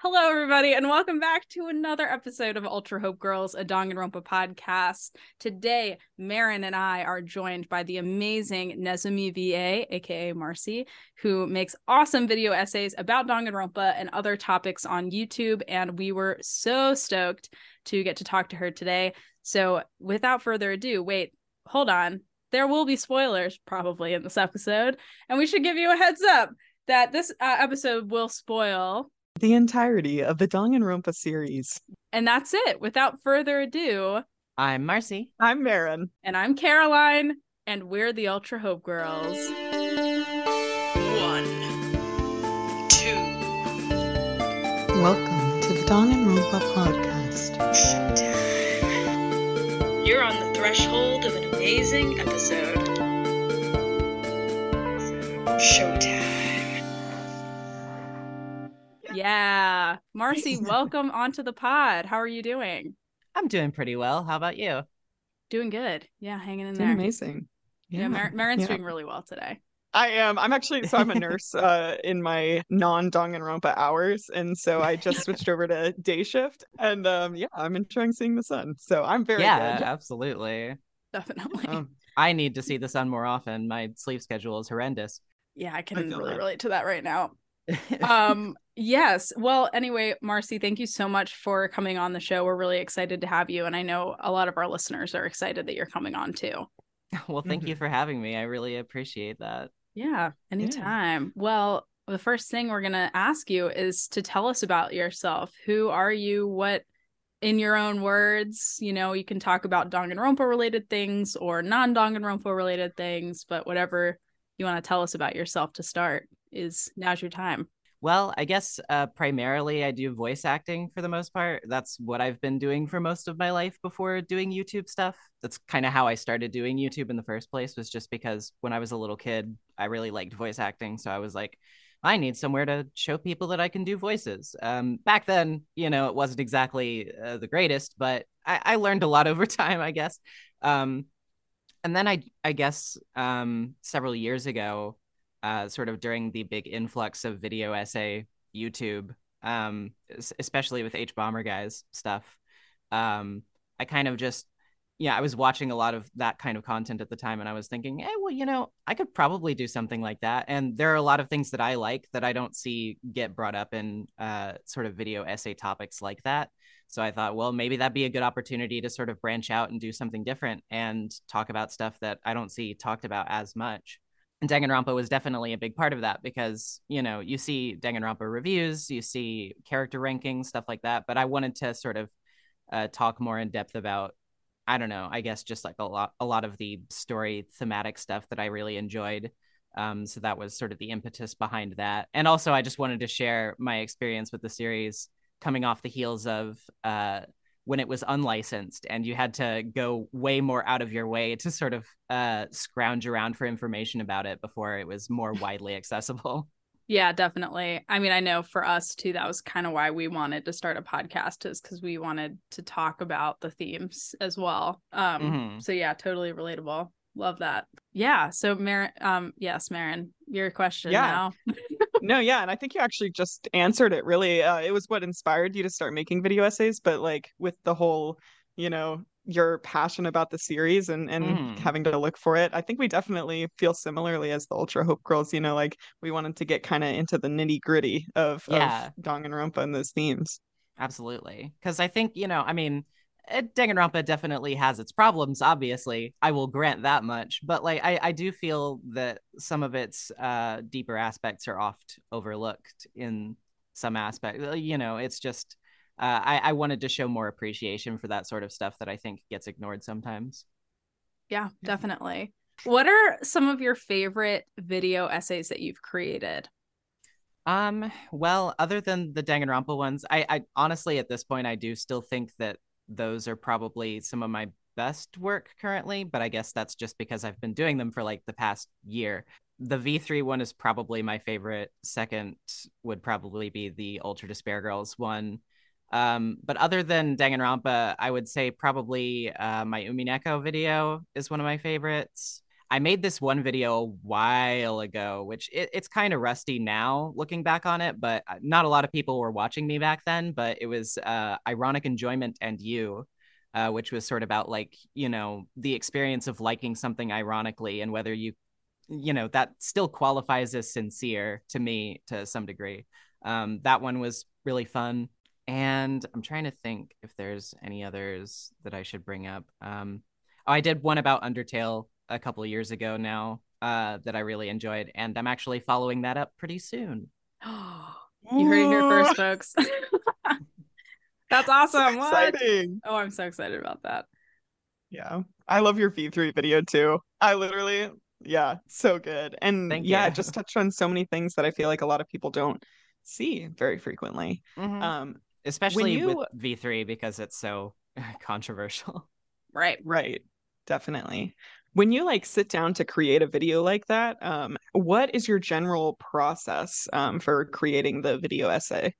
Hello, everybody, and welcome back to another episode of Ultra Hope Girls, a Danganronpa podcast. Today, Marin and I are joined by the amazing Nezumi VA, aka Marcy, who makes awesome video essays about Danganronpa and other topics on YouTube. And we were so stoked to get to talk to her today. So, without further ado, wait, hold on. There will be spoilers probably in this episode, and we should give you a heads up that this uh, episode will spoil the entirety of the Dong and Danganronpa series. And that's it. Without further ado, I'm Marcy. I'm Marin. And I'm Caroline. And we're the Ultra Hope Girls. One, two. Welcome to the Dong and Danganronpa podcast. You're on the threshold of an amazing episode. Showtime. Yeah. Marcy, welcome onto the pod. How are you doing? I'm doing pretty well. How about you? Doing good. Yeah, hanging in Doing there. amazing. Yeah, Mar- Marin's doing really well today. I am. I'm actually so I'm a nurse uh, in my non Danganronpa hours, and so I just switched over to day shift, and um, yeah, I'm enjoying seeing the sun. So I'm very yeah, good. absolutely. Definitely. Um, I need to see the sun more often. My sleep schedule is horrendous. yeah, I I can feel really that. relate to that right now. Um yes. Well anyway marcy thank you so much for coming on the show. We're really excited to have you and i know a lot of our listeners are excited that you're coming on too. Well, thank Mm-hmm. you for having me. I really appreciate that. yeah anytime. Well the first thing we're going to ask you is to tell us about yourself. Who are you? What in your own words you know you can talk about danganronpa related things or non-danganronpa related things but whatever you want to tell us about yourself to start is now's your time Well, I guess uh, primarily I do voice acting for the most part. That's what I've been doing for most of my life before doing YouTube stuff. That's kind of how I started doing YouTube in the first place, was just because when I was a little kid, I really liked voice acting. So I was like, I need somewhere to show people that I can do voices. Um, back then, you know, it wasn't exactly uh, the greatest, but I-, I learned a lot over time, I guess. Um, and then I, I guess, um, several years ago, uh, sort of during the big influx of video essay YouTube, um, especially with Hbomberguy's stuff. Um, I kind of just, yeah, I was watching a lot of that kind of content at the time, and I was thinking, hey, well, you know, I could probably do something like that. And there are a lot of things that I like that I don't see get brought up in uh, sort of video essay topics like that. So I thought, well, maybe that'd be a good opportunity to sort of branch out and do something different and talk about stuff that I don't see talked about as much. And Danganronpa was definitely a big part of that because, you know, you see Danganronpa reviews, you see character rankings, stuff like that. But I wanted to sort of uh, talk more in depth about, I don't know, I guess just like a lot, a lot of the story thematic stuff that I really enjoyed. Um, so that was sort of the impetus behind that. And also, I just wanted to share my experience with the series coming off the heels of uh, when it was unlicensed and you had to go way more out of your way to sort of uh, scrounge around for information about it before it was more widely accessible. Yeah, definitely. I mean, I know for us too, that was kind of why we wanted to start a podcast, is because we wanted to talk about the themes as well. Um, Mhm. so yeah, totally relatable. Love that. Yeah. So Marin, um, yes, Marin, your question Yeah. now. no, yeah, and I think you actually just answered it. Really, uh, it was what inspired you to start making video essays. But like with the whole, you know, your passion about the series and and Mhm. having to look for it, I think we definitely feel similarly as the Ultra Hope Girls. You know, like we wanted to get kind of into the nitty gritty of Yeah. of Danganronpa and those themes. Absolutely. Because I think, you know, I mean, Danganronpa definitely has its problems, obviously. I will grant that much. But like I, I do feel that some of its uh deeper aspects are oft overlooked in some aspect. Uh, You know, it's just uh, I, I wanted to show more appreciation for that sort of stuff that I think gets ignored sometimes. Yeah, definitely. What are some of your favorite video essays that you've created? Um, well, other than the Danganronpa ones, I, I honestly at this point I do still think that those are probably some of my best work currently, but I guess that's just because I've been doing them for like the past year. The V3 one is probably my favorite. Second would probably be the Ultra Despair Girls one. Um, but other than Danganronpa, I would say probably uh, my Umineko video is one of my favorites. I made this one video a while ago, which it, it's kind of rusty now looking back on it, but uh, not a lot of people were watching me back then. But it was uh, Ironic Enjoyment and You, uh, which was sort of about like, you know, the experience of liking something ironically and whether you, you know, that still qualifies as sincere to me to some degree. Um, that one was really fun. And I'm trying to think if there's any others that I should bring up. Um, oh, I did one about Undertale a couple of years ago now uh, that I really enjoyed, and I'm actually following that up pretty soon. you heard it here first, folks. That's awesome. So What? exciting. Oh, I'm so excited about that. Yeah. I love your V3 video too. I literally, yeah, so good. And Thank yeah, you. it just touched on so many things that I feel like a lot of people don't see very frequently. Mhm. Um, Especially you- with V3 because it's so controversial. Right. right. Definitely. When you like sit down to create a video like that, um, what is your general process um, for creating the video essay?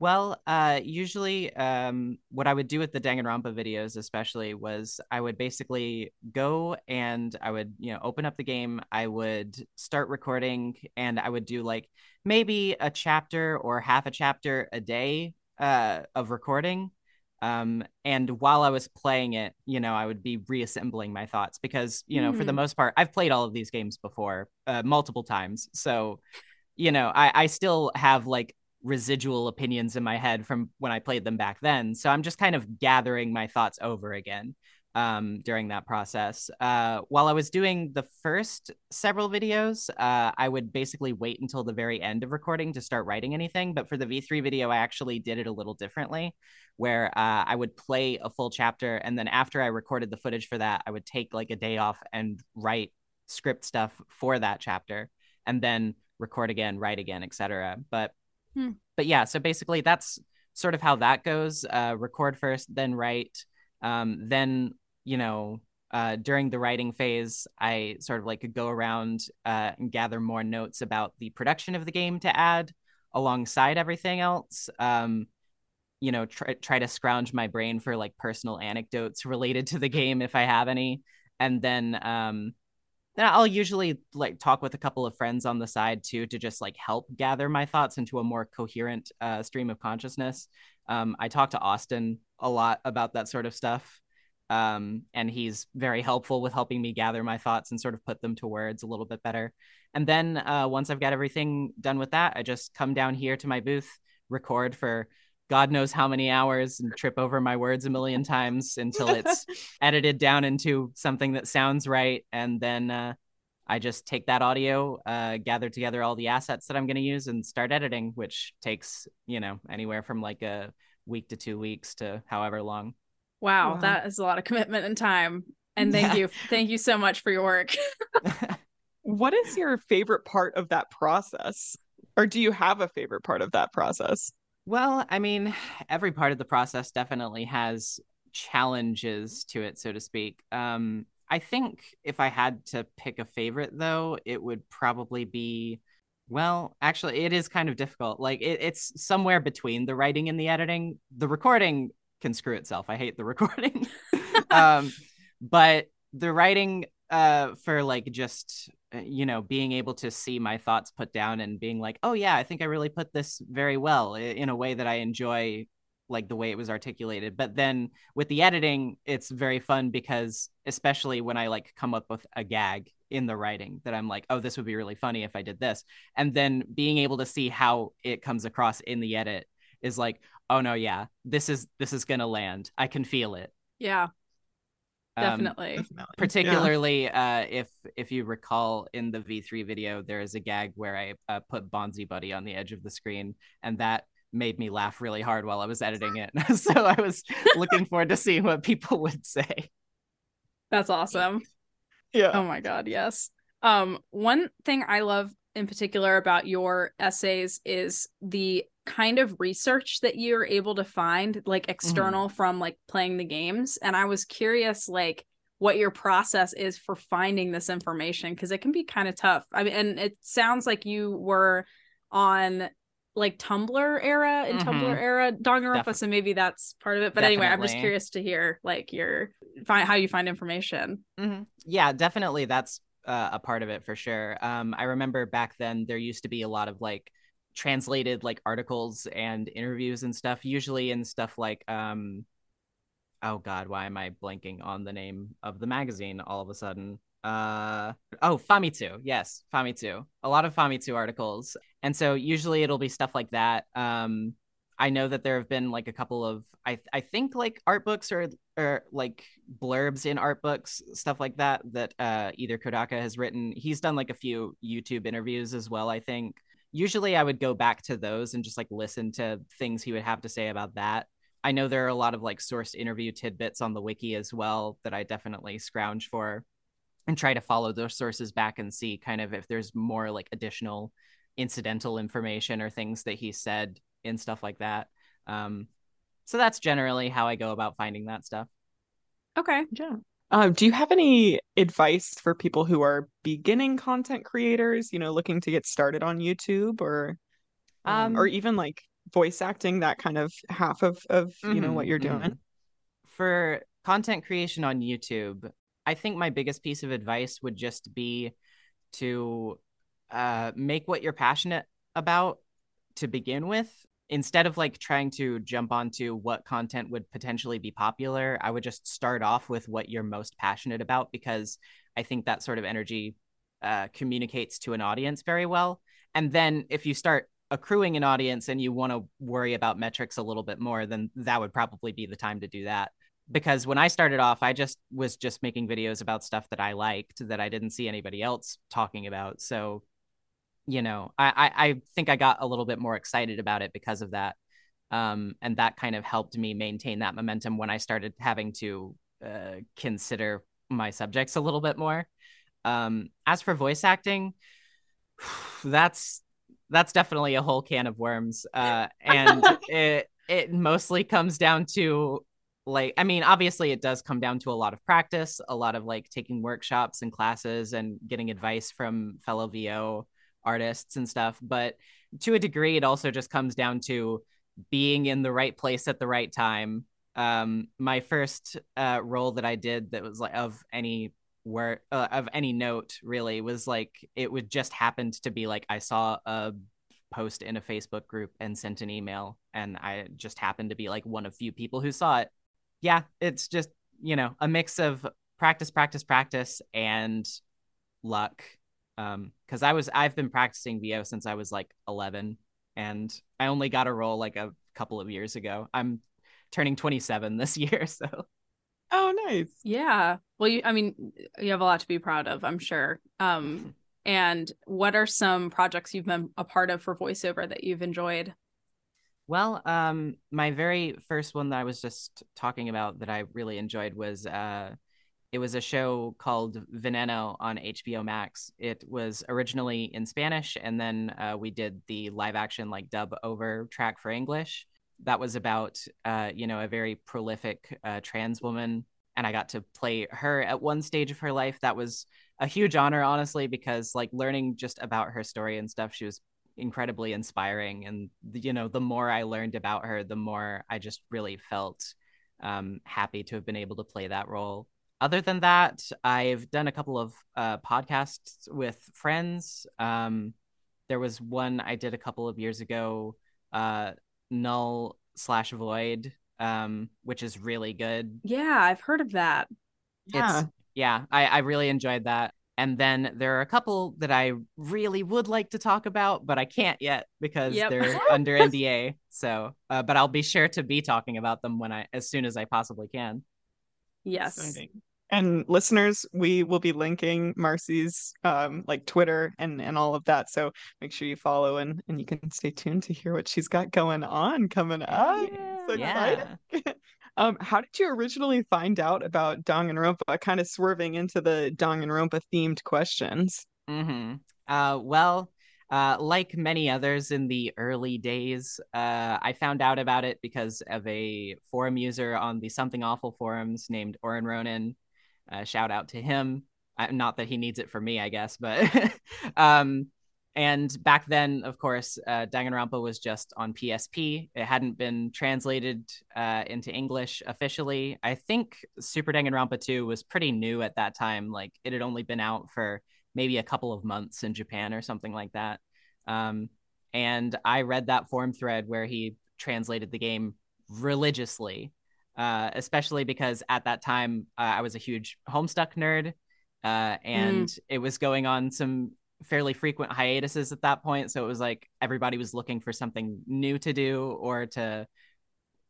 Well, uh, usually, um, what I would do with the Danganronpa videos, especially, was I would basically go and I would, you know, open up the game. I would start recording, and I would do like maybe a chapter or half a chapter a day uh, of recording. Um, and while I was playing it, you know, I would be reassembling my thoughts because, you know, for the Hmm. most part, I've played all of these games before, uh, multiple times. So, you know, I, I still have like residual opinions in my head from when I played them back then. So I'm just kind of gathering my thoughts over again um, during that process. Uh, while I was doing the first several videos, uh, I would basically wait until the very end of recording to start writing anything. But for the V3 video, I actually did it a little differently, where uh, I would play a full chapter. And then after I recorded the footage for that, I would take like a day off and write script stuff for that chapter and then record again, write again, etc. But Hmm. but yeah, so basically that's sort of how that goes. Uh, record first, then write. Um, then you know, uh, during the writing phase, I sort of like could go around uh, and gather more notes about the production of the game to add alongside everything else. Um, you know, try try to scrounge my brain for like personal anecdotes related to the game if I have any, and then um, then I'll usually like talk with a couple of friends on the side too to just like help gather my thoughts into a more coherent uh, stream of consciousness. Um, I talk to Austin a lot about that sort of stuff. Um, and he's very helpful with helping me gather my thoughts and sort of put them to words a little bit better. And then uh, once I've got everything done with that, I just come down here to my booth, record for God knows how many hours, and trip over my words a million times until it's edited down into something that sounds right and then uh, i just take that audio uh, gather together all the assets that i'm going to use and start editing which takes you know anywhere from like a week to two weeks to however long Wow, Wow. that is a lot of commitment and time. And thank Yeah. you. Thank you so much for your work. What is your favorite part of that process? Or do you have a favorite part of that process? well i mean every part of the process definitely has challenges to it so to speak um i think if i had to pick a favorite though it would probably be Well, actually, it is kind of difficult. Like it, it's somewhere between the writing and the editing. The recording can screw itself. I hate the recording. um, but the writing, uh, for like just uh, you know being able to see my thoughts put down and being like, oh yeah, I think I really put this very well in a way that I enjoy like the way it was articulated but then with the editing it's very fun because especially when i like come up with a gag in the writing that i'm like oh this would be really funny if i did this and then being able to see how it comes across in the edit is like oh no yeah this is this is gonna land i can feel it Yeah, Um, definitely. Definitely. particularly uh, if if you recall in the V3 video, there is a gag where I uh, put Bonzi Buddy on the edge of the screen, and that made me laugh really hard while I was editing it. so I was looking forward to seeing what people would say. That's awesome. Yeah. Oh my god, yes. Um one thing I love in particular about your essays is the kind of research that you're able to find like external from like playing the games and I was curious like what your process is for finding this information because it can be kind of tough. I mean and it sounds like you were on like Tumblr era in Mhm. Tumblr era Danganronpa Defi- so maybe that's part of it but anyway I'm just curious to hear like your find how you find information. Mm-hmm. Yeah, definitely. That's uh, a part of it for sure. Um, I remember back then there used to be a lot of like translated like articles and interviews and stuff, usually in stuff like um, oh god, why am I blanking on the name of the magazine all of a sudden? Uh oh, Famitsu. Yes, Famitsu. A lot of Famitsu articles. And so usually it'll be stuff like that. Um I know that there have been like a couple of I I think like art books or or like blurbs in art books, stuff like that that uh either Kodaka has written. He's done like a few YouTube interviews as well, I think. Usually I would go back to those and just like listen to things he would have to say about that. I know there are a lot of like sourced interview tidbits on the wiki as well that I definitely scrounge for and try to follow those sources back and see kind of if there's more like additional incidental information or things that he said and stuff like that. Um, so that's generally how I go about finding that stuff. Okay. Yeah. Um, do you have any advice for people who are beginning content creators, you know, looking to get started on YouTube or um, or Um, even like voice acting, that kind of half of of you know what you're doing? mhm. For content creation on YouTube, I think my biggest piece of advice would just be to uh, make what you're passionate about to begin with. Instead of like trying to jump onto what content would potentially be popular, I would just start off with what you're most passionate about because I think that sort of energy uh, communicates to an audience very well. And then if you start accruing an audience and you want to worry about metrics a little bit more, then that would probably be the time to do that. Because when I started off, I just was just making videos about stuff that I liked that I didn't see anybody else talking about. So, you know, I, I, I think I got a little bit more excited about it because of that. Um, and that kind of helped me maintain that momentum when I started having to uh, consider my subjects a little bit more. Um, as for voice acting, that's that's definitely a whole can of worms. Uh, and it it mostly comes down to like I mean, obviously it does come down to a lot of practice, a lot of like taking workshops and classes and getting advice from fellow VO artists and stuff. But to a degree, it also just comes down to being in the right place at the right time. Um, my first uh, role that I did that was like of any where uh, of any note really was like it would just happened to be like I saw a post in a Facebook group and sent an email and I just happened to be like one of few people who saw it. Yeah, it's just, you know, a mix of practice, practice, practice and luck. Um cuz I was I've been practicing VO since I was like 11 and I only got a role like a couple of years ago. I'm turning 27 this year, so Oh, nice. Yeah. Well, you I mean, you have a lot to be proud of, I'm sure. Um and what are some projects you've been a part of for voiceover that you've enjoyed? Well, um, my very first one that I was just talking about that I really enjoyed was uh, it was a show called Veneno on HBO Max. It was originally in Spanish, and then uh, we did the live action like dub over track for English. That was about uh, you know a very prolific uh, trans woman, and I got to play her at one stage of her life. That was a huge honor, honestly, because like learning just about her story and stuff, she was incredibly inspiring and you know the more i learned about her the more i just really felt um, happy to have been able to play that role other than that i've done a couple of uh, podcasts with friends um, there was one i did a couple of years ago uh, null slash void um, which is really good Yeah, I've heard of that. Yeah. it's yeah I, I really enjoyed that and then there are a couple that i really would like to talk about but i can't yet because Yep. they're under nda so uh, but i'll be sure to be talking about them when i as soon as i possibly can Yes. Exciting. And listeners, we will be linking Marcy's um like Twitter and and all of that. So make sure you follow and and you can stay tuned to hear what she's got going on coming up. Excited. yeah Um, how did you originally find out about Dong and Danganronpa? Kind of swerving into the Dong and Danganronpa themed questions. hmm Uh, well, uh, like many others in the early days, uh, I found out about it because of a forum user on the Something Awful forums named orenronen. Uh, shout out to him. Uh, not that he needs it for me, I guess, but um, and back then, of course, uh, Danganronpa was just on PSP. It hadn't been translated uh, into English officially. I think Super Danganronpa 2 was pretty new at that time. Like it had only been out for maybe a couple of months in Japan or something like that. Um, and I read that forum thread where he translated the game religiously, uh, especially because at that time uh, I was a huge Homestuck nerd. Uh, and mm. it was going on some fairly frequent hiatuses at that point. So it was like everybody was looking for something new to do or to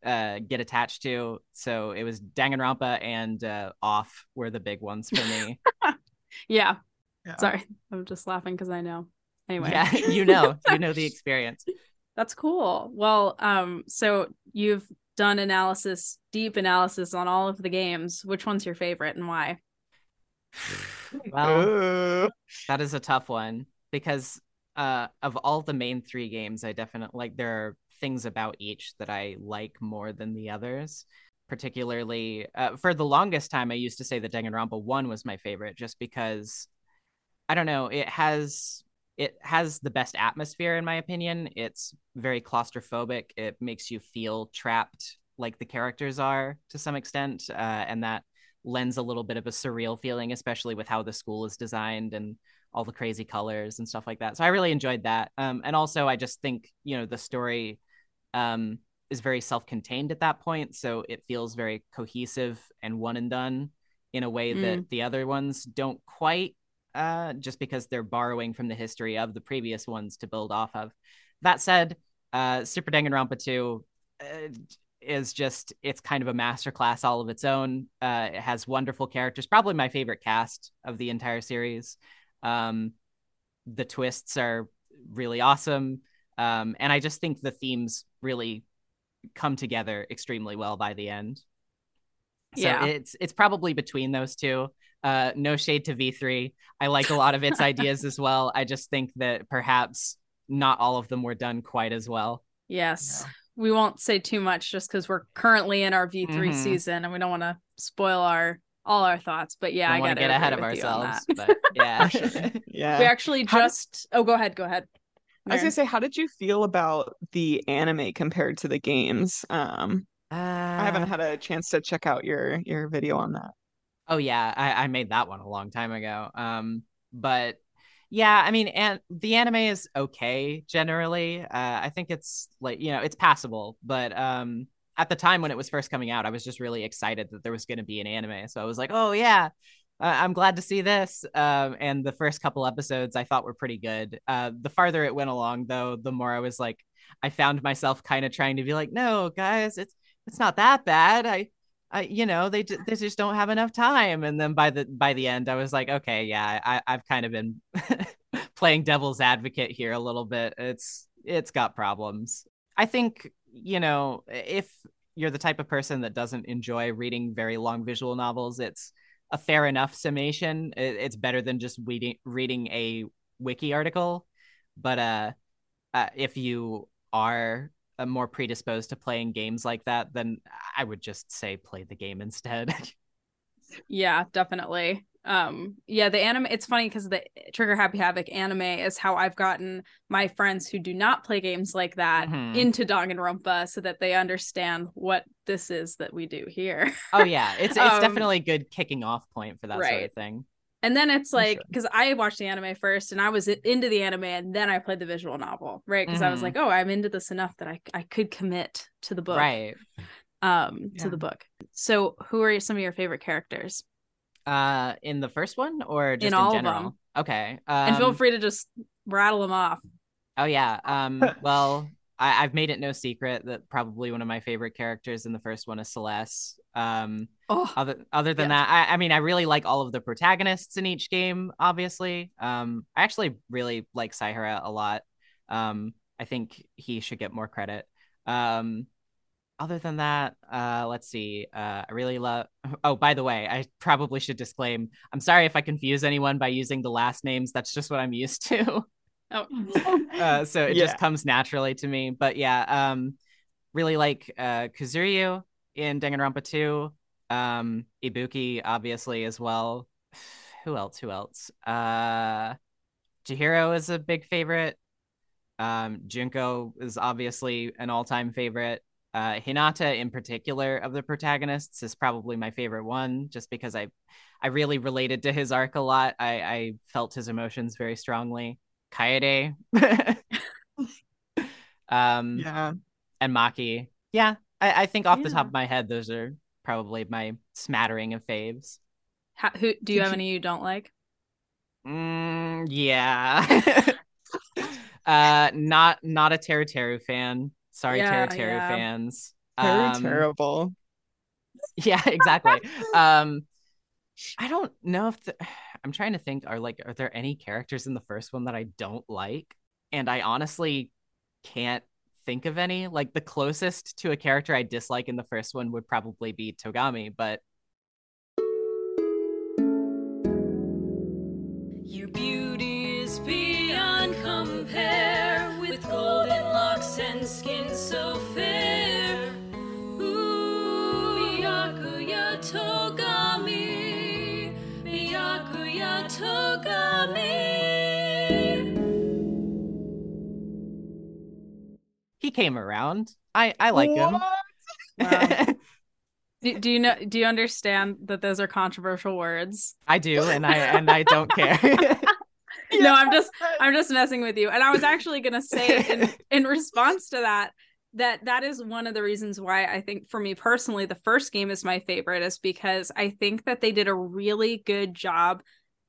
uh, get attached to. So it was Danganronpa and uh, Off were the big ones for me. yeah. yeah. Sorry, I'm just laughing because I know. Anyway, yeah, you know, you know the experience. That's cool. Well, um, so you've done analysis, deep analysis on all of the games. Which one's your favorite and why? well, that is a tough one because uh, of all the main three games, I definitely like there are things about each that I like more than the others. Particularly, uh, for the longest time, I used to say that Danganronpa One was my favorite, just because I don't know, it has it has the best atmosphere in my opinion. It's very claustrophobic. It makes you feel trapped, like the characters are to some extent, uh, and that lends a little bit of a surreal feeling, especially with how the school is designed and all the crazy colors and stuff like that. So I really enjoyed that. Um, and also, I just think you know the story um, is very self-contained at that point, so it feels very cohesive and one and done in a way mm. that the other ones don't quite. Uh, just because they're borrowing from the history of the previous ones to build off of. That said, uh, Super Danganronpa 2 uh, is just it's kind of a masterclass all of its own. Uh, it has wonderful characters, probably my favorite cast of the entire series. Um, the twists are really awesome, um, and I just think the themes really come together extremely well by the end. So yeah. it's it's probably between those two. Uh, no shade to V3. I like a lot of its ideas as well. I just think that perhaps not all of them were done quite as well. Yes. Yeah we won't say too much just because we're currently in our V3 mm-hmm. season and we don't want to spoil our all our thoughts. But yeah, don't I gotta get ahead of ourselves. But yeah, yeah. We actually just. Did... Oh, go ahead. Go ahead. I was gonna say, how did you feel about the anime compared to the games? Um, uh... I haven't uh, had a chance to check out your your video on that. Oh yeah, I, I made that one a long time ago. Um, but yeah, I mean, and the anime is okay generally. Uh, I think it's like you know it's passable, but um, at the time when it was first coming out, I was just really excited that there was going to be an anime. So I was like, oh yeah, I'm glad to see this. Um, and the first couple episodes I thought were pretty good. Uh, the farther it went along, though, the more I was like, I found myself kind of trying to be like, no, guys, it's it's not that bad. I I, you know, they they just don't have enough time. And then by the by the end, I was like, okay, yeah, I I've kind of been playing devil's advocate here a little bit. It's it's got problems. I think you know if you're the type of person that doesn't enjoy reading very long visual novels, it's a fair enough summation. it's better than just reading reading a wiki article. But uh, uh if you are more predisposed to playing games like that, then I would just say play the game instead. yeah, definitely. Um, yeah, the anime. It's funny because the Trigger Happy Havoc anime is how I've gotten my friends who do not play games like that mm-hmm. into Danganronpa, so that they understand what this is that we do here. oh yeah, it's it's um, definitely a good kicking off point for that right. sort of thing. And then it's like because sure. I watched the anime first and I was into the anime and then I played the visual novel, right? Because mm-hmm. I was like, oh, I'm into this enough that I I could commit to the book. Right. Um yeah. to the book. So who are some of your favorite characters? Uh in the first one or just in, all general? Of them. Okay. Um, and feel um, free to just rattle them off. Oh yeah. Um well I, have made it no secret that probably one of my favorite characters in the first one is Celeste. Um, oh, other other than that, I, I, mean, I really like all of the protagonists in each game. Obviously, um, I actually really like Saihara a lot. Um, I think he should get more credit. Um, other than that, uh, let's see. Uh, I really love. Oh, by the way, I probably should disclaim. I'm sorry if I confuse anyone by using the last names. That's just what I'm used to. Oh, uh, so it yeah. just comes naturally to me. But yeah, um, really like uh, Kuzuryu in Danganronpa 2. Um, Ibuki obviously as well. Who else? Who else? Uh, Chihiro is a big favorite. Um, Junko is obviously an all-time favorite. Uh, Hinata, in particular, of the protagonists, is probably my favorite one, just because I, I really related to his arc a lot. I, I felt his emotions very strongly. Kaede, um, Yeah. and Maki. Yeah, I, I think off the top of my head, those are probably my smattering of faves. How, who do you Did have you- any you don't like? Mm, yeah. uh, not not a Teru Teru fan. Sorry, Yeah, Teru Teru yeah. fans. Very Um, terrible. Yeah, exactly. um, I don't know if the, I'm trying to think. Are like, are there any characters in the first one that I don't like? And I honestly can't think of any. Like the closest to a character I dislike in the first one would probably be Togami, but Your beauty came around. I I like him. Wow. Do, do you know? Do you understand that those are controversial words? I do, and I and I don't care. No, I'm just I'm just messing with you. And I was actually gonna say in, in response to that that that is one of the reasons why I think for me personally the first game is my favorite is because I think that they did a really good job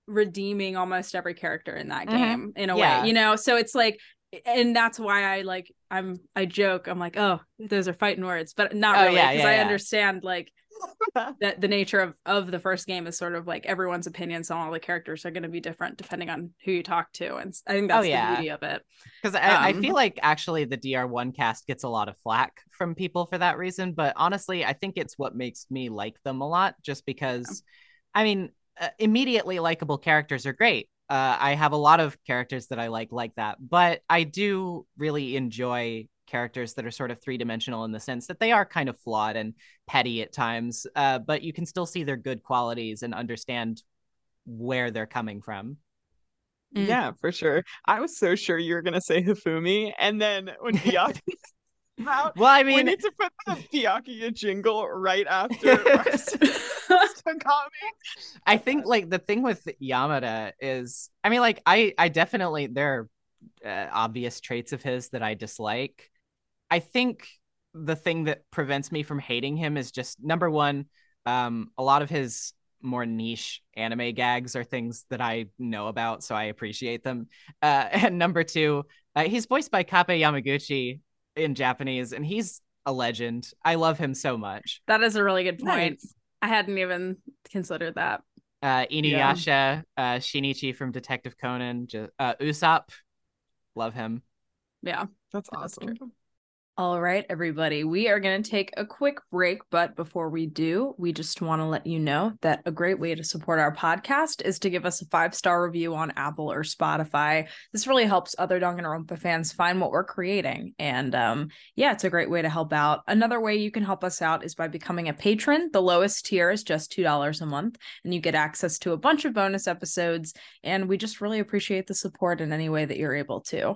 redeeming almost every character in that Mhm. game in a Yeah. way. You know, so it's like and that's why I like I'm I joke I'm like oh those are fighting words but not Oh, really because yeah, I yeah. understand like that the nature of of the first game is sort of like everyone's opinions on all the characters are going to be different depending on who you talk to and I think Oh, that's yeah. the beauty of it Because I, I Um, feel like actually the DR1 cast gets a lot of flack from people for that reason. But honestly, I think it's what makes me like them a lot, just because, I mean, uh, immediately likable characters are great. Uh, I have a lot of characters that I like like that, but I do really enjoy characters that are sort of three dimensional in the sense that they are kind of flawed and petty at times, uh, but you can still see their good qualities and understand where they're coming from. Mm. Yeah, for sure. I was so sure you were gonna say Hifumi, and then when Byakuya Well, I mean, we need to put the Byakuya jingle right after. I think like the thing with Yamada is, I mean, like I I definitely there are uh, obvious traits of his that I dislike. I think the thing that prevents me from hating him is just number one, um, a lot of his more niche anime gags are things that I know about, so I appreciate them. Uh, and number two, uh, he's voiced by Kappei Yamaguchi in Japanese, and he's a legend. I love him so much. that is a really good point Nice. i hadn't even considered that uh Inuyasha, uh Shinichi from Detective Conan, ju- uh Usopp, love him. yeah That's That's awesome. true. All right, everybody. We are going to take a quick break, but before we do, we just want to let you know that a great way to support our podcast is to give us a five star review on Apple or Spotify. This really helps other Danganronpa fans find what we're creating. And um, yeah, it's a great way to help out. Another way you can help us out is by becoming a patron. The lowest tier is just $2 a month, and you get access to a bunch of bonus episodes. And we just really appreciate the support in any way that you're able to.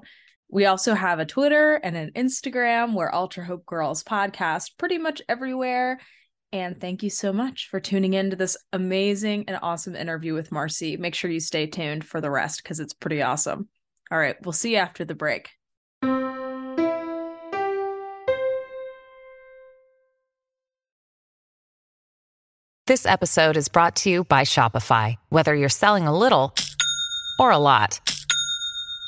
We also have a Twitter and an Instagram where Ultra Hope Girls podcast pretty much everywhere. And thank you so much for tuning in to this amazing and awesome interview with Marcy. Make sure you stay tuned for the rest because it's pretty awesome. All right, we'll see you after the break. This episode is brought to you by Shopify. Whether you're selling a little or a lot,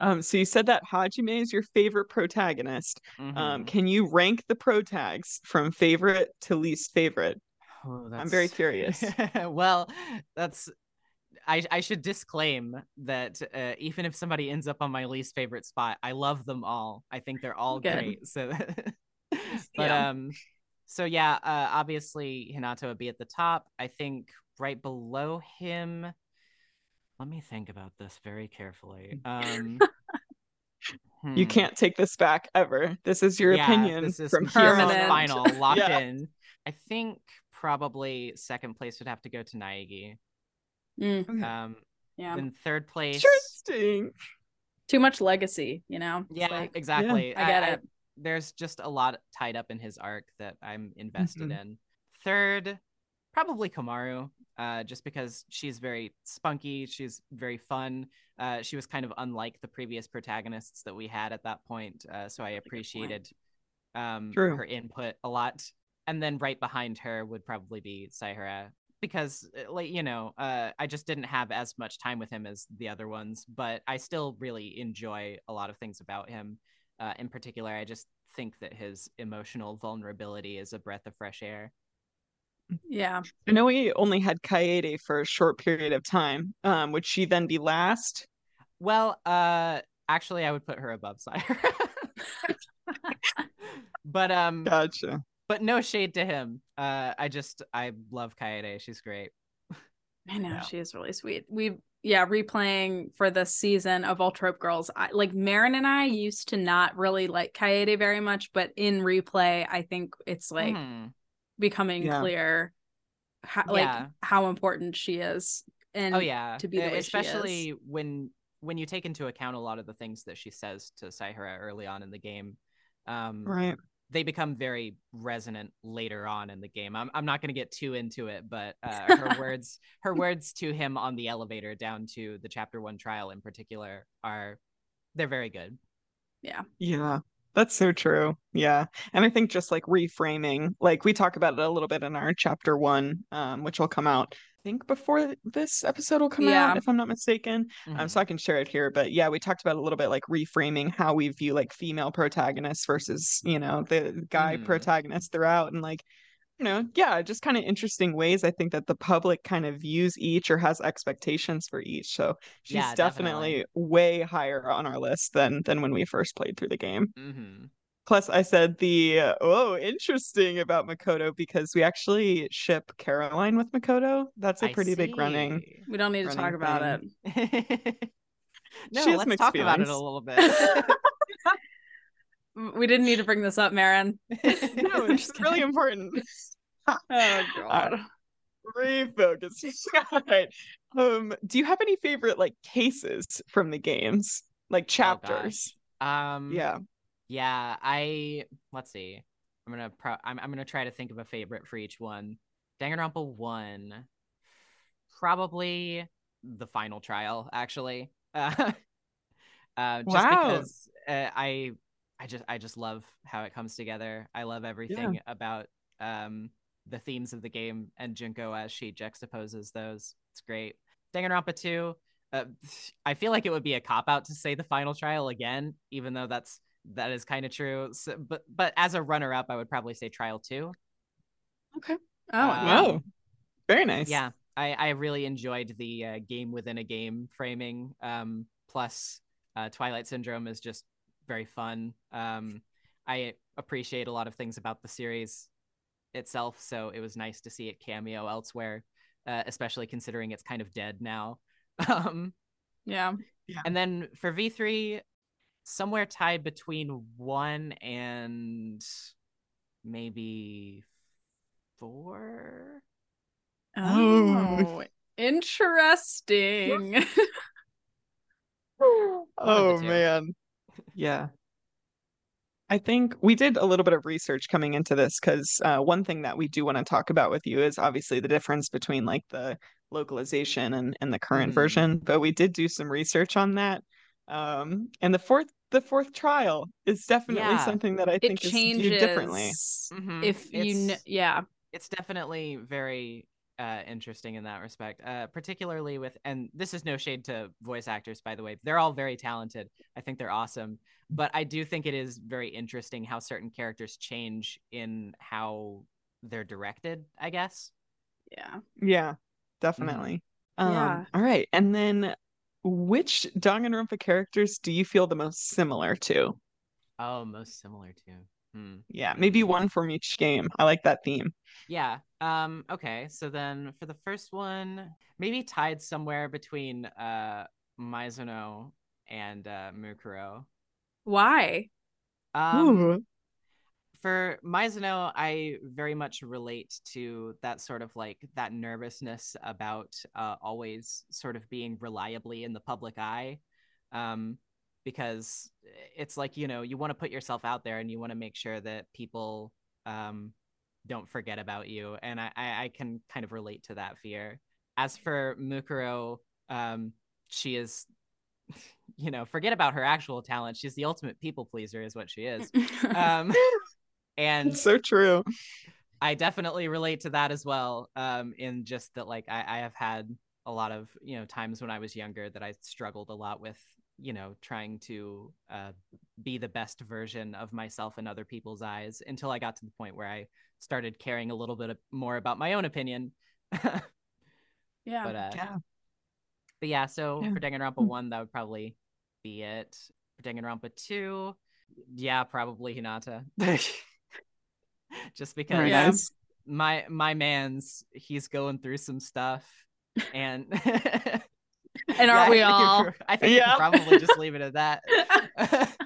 Um, so you said that Hajime is your favorite protagonist. Um, Mhm. can you rank the protags from favorite to least favorite? Oh, I'm very curious. well, that's I, I should disclaim that uh, even if somebody ends up on my least favorite spot, I love them all. I think they're all Good. great. So, but Yeah. um, so yeah, uh, obviously Hinata would be at the top. I think right below him. Let me think about this very carefully. Um, You hmm. can't take this back ever. This is your Yeah, opinion This is from here here on final, locked Yeah. in. I think probably second place would have to go to Naegi. Mm, Um, yeah. then third place. Interesting. Too much legacy, you know? Yeah, like- exactly. I get it. there's just a lot tied up in his arc that I'm invested Mhm. in. Third, probably Komaru, uh, just because she's very spunky. She's very fun. Uh, she was kind of unlike the previous protagonists that we had at that point, uh, so I That's a appreciated um, her input a lot. And then right behind her would probably be Saihara because uh, like you know uh, i just didn't have as much time with him as the other ones but i still really enjoy a lot of things about him uh, in particular i just think that his emotional vulnerability is a breath of fresh air Yeah. I know we only had Kaede for a short period of time. Um, would she then be last? well uh actually i would put her above Saihara. but um Gotcha. but no shade to him uh i just i love kaede she's great I know Yeah. she is really sweet. We yeah, replaying for this season of Ultra Hope Girls. I, like Marin and I used to not really like Kaede very much, but in replay, I think it's like Mhm. Becoming Yeah. clear how like how important she is. And oh yeah to be the Uh, way she especially is. when when you take into account a lot of the things that she says to Saihara early on in the game um Right. they become very resonant later on in the game i'm, I'm not going to get too into it but uh, her words her words to him on the elevator down to the chapter one trial in particular are they're very good Yeah. Yeah, that's so true. Yeah. And I think just like reframing, like we talk about it a little bit in our chapter one, um, which will come out, I think before this episode will come Yeah. out, if I'm not mistaken. Um, Mhm. so I can share it here. But yeah, we talked about a little bit like reframing how we view like female protagonists versus, you know, the guy Mhm. protagonist throughout and like you know, yeah, just kind of interesting ways I think that the public kind of views each or has expectations for each. So she's Yeah, definitely, definitely. way higher on our list than than when we first played through the game. Mhm. Plus, I said the uh, oh, interesting about Makoto because we actually ship Caroline with Makoto. That's a I pretty big running. we don't need to talk about thing. it. no let's mixed talk about it a little bit We didn't need to bring this up, Marin. No, it's really important. Oh god. Refocus. All right. Um, do you have any favorite like cases from the games, like Oh, chapters? um yeah. Yeah, I let's see. I'm gonna pro- I'm I'm gonna try to think of a favorite for each one. Danganronpa one, probably the final trial actually. Uh, uh, just Wow. because uh, I I just I just love how it comes together. I love everything about um the themes of the game and Junko as she juxtaposes those. It's great. Danganronpa two. Uh, I feel like it would be a cop out to say the final trial again, even though that's that is kind of true. So, but but as a runner up, I would probably say trial two. Okay. Oh, Uh, wow. Very nice. Yeah, I I really enjoyed the uh, game within a game framing. Um, plus, uh, Twilight Syndrome is just very fun. Um, I appreciate a lot of things about the series itself, so it was nice to see it cameo elsewhere, uh, especially considering it's kind of dead now. Um, yeah. and then for V3, somewhere tied between one and maybe four. Oh, interesting. oh man. Yeah. I think we did a little bit of research coming into this because uh, one thing that we do want to talk about with you is obviously the difference between like the localization and, and the current Mhm. version. But we did do some research on that. Um, and the fourth the fourth trial is definitely Yeah. something that I it think is changes viewed differently. Mhm. if you kn- yeah. it's definitely very uh, interesting in that respect, uh, particularly with, and this is no shade to voice actors, by the way. They're all very talented. I think they're awesome. But I do think it is very interesting how certain characters change in how they're directed, I guess. Yeah. Yeah, definitely. Um, Yeah. All right. And then which Danganronpa characters do you feel the most similar to? Oh, most similar to. Hmm. Yeah, maybe one from each game. I like that theme. Yeah. Um. Okay. So then for the first one, maybe tied somewhere between uh Maizono and uh Mukuro. Why? Um. Ooh. for Maizono, I very much relate to that sort of like that nervousness about uh, always sort of being reliably in the public eye. Um, because it's like, you know, you want to put yourself out there and you want to make sure that people um, don't forget about you. And I, I, I can kind of relate to that fear. As for Mukuro, um, she is, you know, forget about her actual talent. She's the ultimate people pleaser, is what she is. Um, and It's so true. I definitely relate to that as well. Um, in just that, like, I, I have had a lot of, you know, times when I was younger that I struggled a lot with, you know, trying to uh, be the best version of myself in other people's eyes until I got to the point where I started caring a little bit more about my own opinion. but, yeah. uh, Yeah. but yeah, so Yeah. for Danganronpa Mm. 1, that would probably be it. For Danganronpa 2, yeah, probably Hinata. Just because Very Yeah. nice. my my man's he's going through some stuff and And aren't we I think all? I think you Yeah. could probably just leave it at that.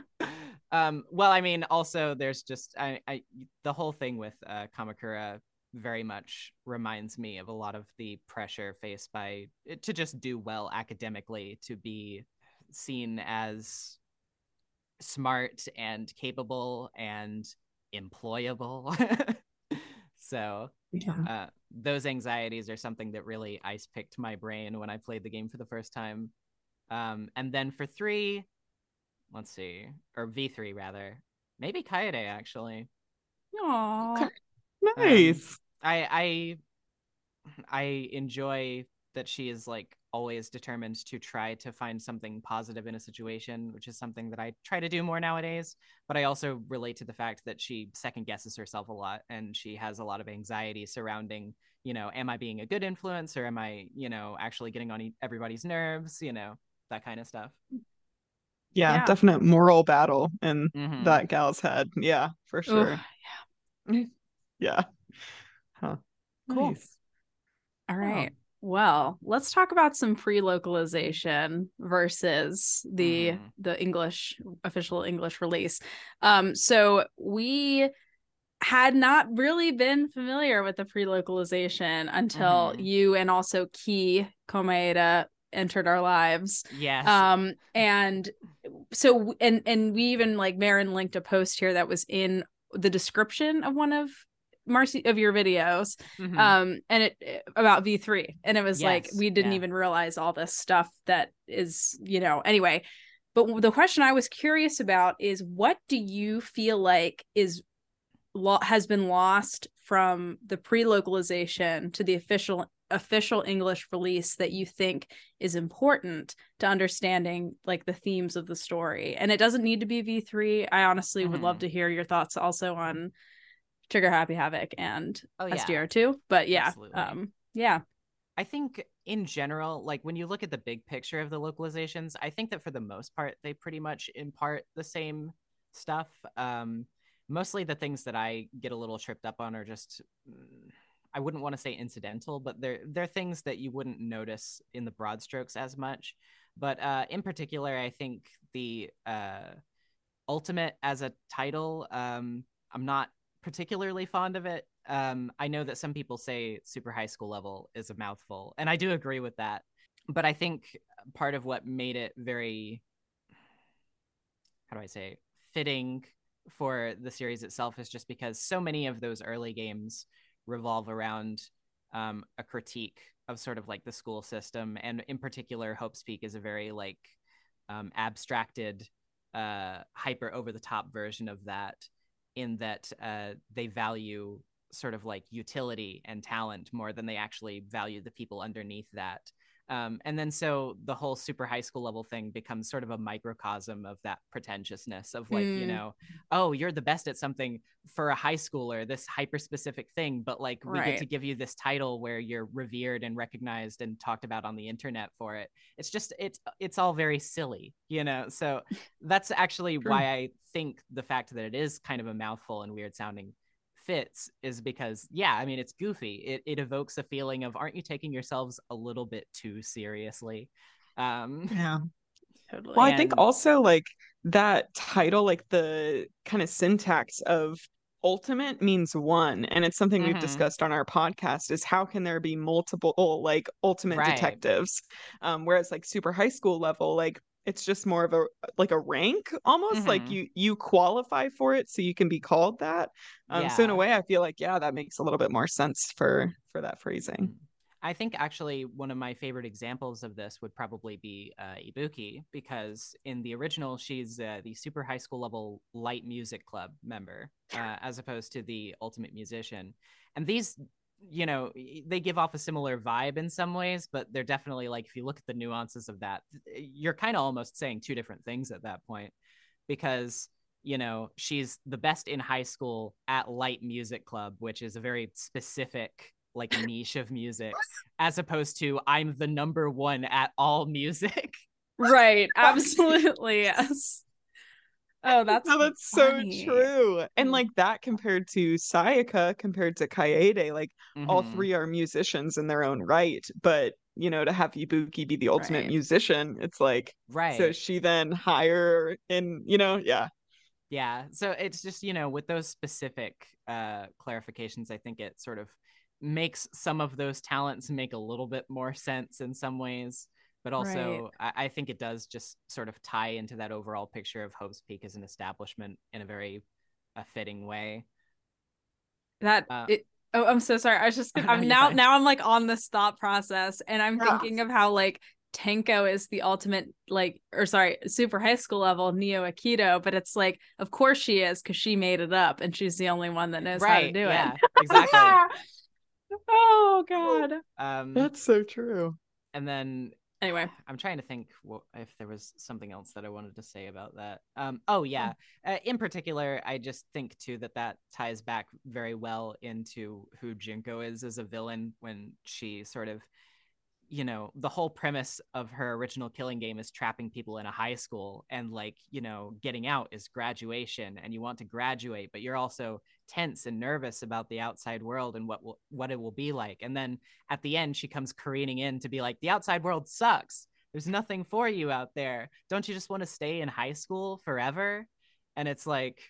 Um well I mean also there's just I, I the whole thing with uh Kamakura very much reminds me of a lot of the pressure faced by to just do well academically to be seen as smart and capable and employable so Yeah. uh, those anxieties are something that really ice picked my brain when I played the game for the first time. Um, and then for three, let's see, or V3 rather, maybe Kaede actually. Aw. Um, nice. I I I enjoy that she is like always determined to try to find something positive in a situation, which is something that I try to do more nowadays. But I also relate to the fact that she second guesses herself a lot and she has a lot of anxiety surrounding, you know, am I being a good influence or am I, you know, actually getting on e- everybody's nerves, you know, that kind of stuff. Yeah, yeah. definite moral battle in Mhm. that gal's head. Yeah, for Oof. sure. Yeah. Huh. Cool. Nice. All right. Well, let's talk about some free localization versus the Mhm. the English official English release. Um so we had not really been familiar with the free localization until Mhm. you and also Key Komaeda entered our lives. Yes. Um and so and and we even like Marin linked a post here that was in the description of one of Marcy of your videos Mhm. um and it about v3 and it was like we didn't yeah. even realize all this stuff that is you know anyway but the question i was curious about is what do you feel like is lo- has been lost from the pre-localization to the official official english release that you think is important to understanding like the themes of the story and it doesn't need to be v3 i honestly would love Mhm. to hear your thoughts also on trigger happy havoc and Oh, yeah. SDR2. But yeah, Absolutely. um, yeah, I think in general, like when you look at the big picture of the localizations, I think that for the most part, they pretty much impart the same stuff. Um, mostly the things that I get a little tripped up on are just, mm, I wouldn't want to say incidental, but they're they're things that you wouldn't notice in the broad strokes as much. But uh, in particular, I think the uh, ultimate as a title, um, I'm not particularly fond of it. Um, I know that some people say super high school level is a mouthful, and I do agree with that. But I think part of what made it very, how do I say, fitting for the series itself is just because so many of those early games revolve around um, a critique of sort of like the school system, and in particular, Hope's Peak is a very like um, abstracted, uh, hyper over the top version of that in that uh, they value sort of like utility and talent more than they actually value the people underneath that. Um, and then so the whole super high school level thing becomes sort of a microcosm of that pretentiousness of like, you Mm. know, oh, you're the best at something for a high schooler, this hyper specific thing, but like we get to give you this title where you're revered and recognized and talked about on the internet for it. It's just it's it's all very silly, you know. So that's actually why I think the fact that it is kind of a mouthful and weird sounding fits is because yeah i mean it's goofy it, it evokes a feeling of aren't you taking yourselves a little bit too seriously um Yeah. Totally. Well, I think also like that title, like the kind of syntax of ultimate means one. And it's something we've Mhm. discussed on our podcast is how can there be multiple like ultimate Right. detectives? Um, whereas like super high school level, like it's just more of a like a rank almost like Mhm. you you qualify for it so you can be called that. Um so in a way i feel like yeah that makes a little bit more sense for for that phrasing. I think actually one of my favorite examples of this would probably be uh, Ibuki because in the original she's uh, the super high school level light music club member uh, as opposed to the ultimate musician, and these you know they give off a similar vibe in some ways, but they're definitely like if you look at the nuances of that, eh, you're kind of almost saying two different things at that point because you know she's the best in high school at light music club which is a very specific like niche of music as opposed to i'm the number one at all music right. Absolutely. Yes. Oh, that's no, that's so funny. true and Mm. like that compared to sayaka compared to kaede like all Mhm. three are musicians in their own right but you know to have ibuki be the ultimate Right. musician it's like right so she then higher in you know yeah yeah so it's just you know with those specific uh clarifications i think it sort of makes some of those talents make a little bit more sense in some ways but also I, I think it does just sort of tie into that overall picture of Hope's Peak as an establishment in a very uh, fitting way. that Uh, it oh i'm so sorry i was just gonna, i'm now fine. now i'm like on this thought process and i'm Yeah. thinking of how like tenko is the ultimate like or sorry super high school level neo aikido but it's like of course she is because she made it up and she's the only one that knows how to do yeah, it exactly. oh god Um, that's so true and then anyway. I'm trying to think what, if there was something else that I wanted to say about that. Um, oh yeah, uh, in particular, I just think too that that ties back very well into who Junko is as a villain when she sort of, you know, the whole premise of her original Killing Game is trapping people in a high school, and like you know, getting out is graduation, and you want to graduate, but you're also tense and nervous about the outside world and what will what it will be like, and then at the end she comes careening in to be like the outside world sucks. There's nothing for you out there. Don't you just want to stay in high school forever? And it's like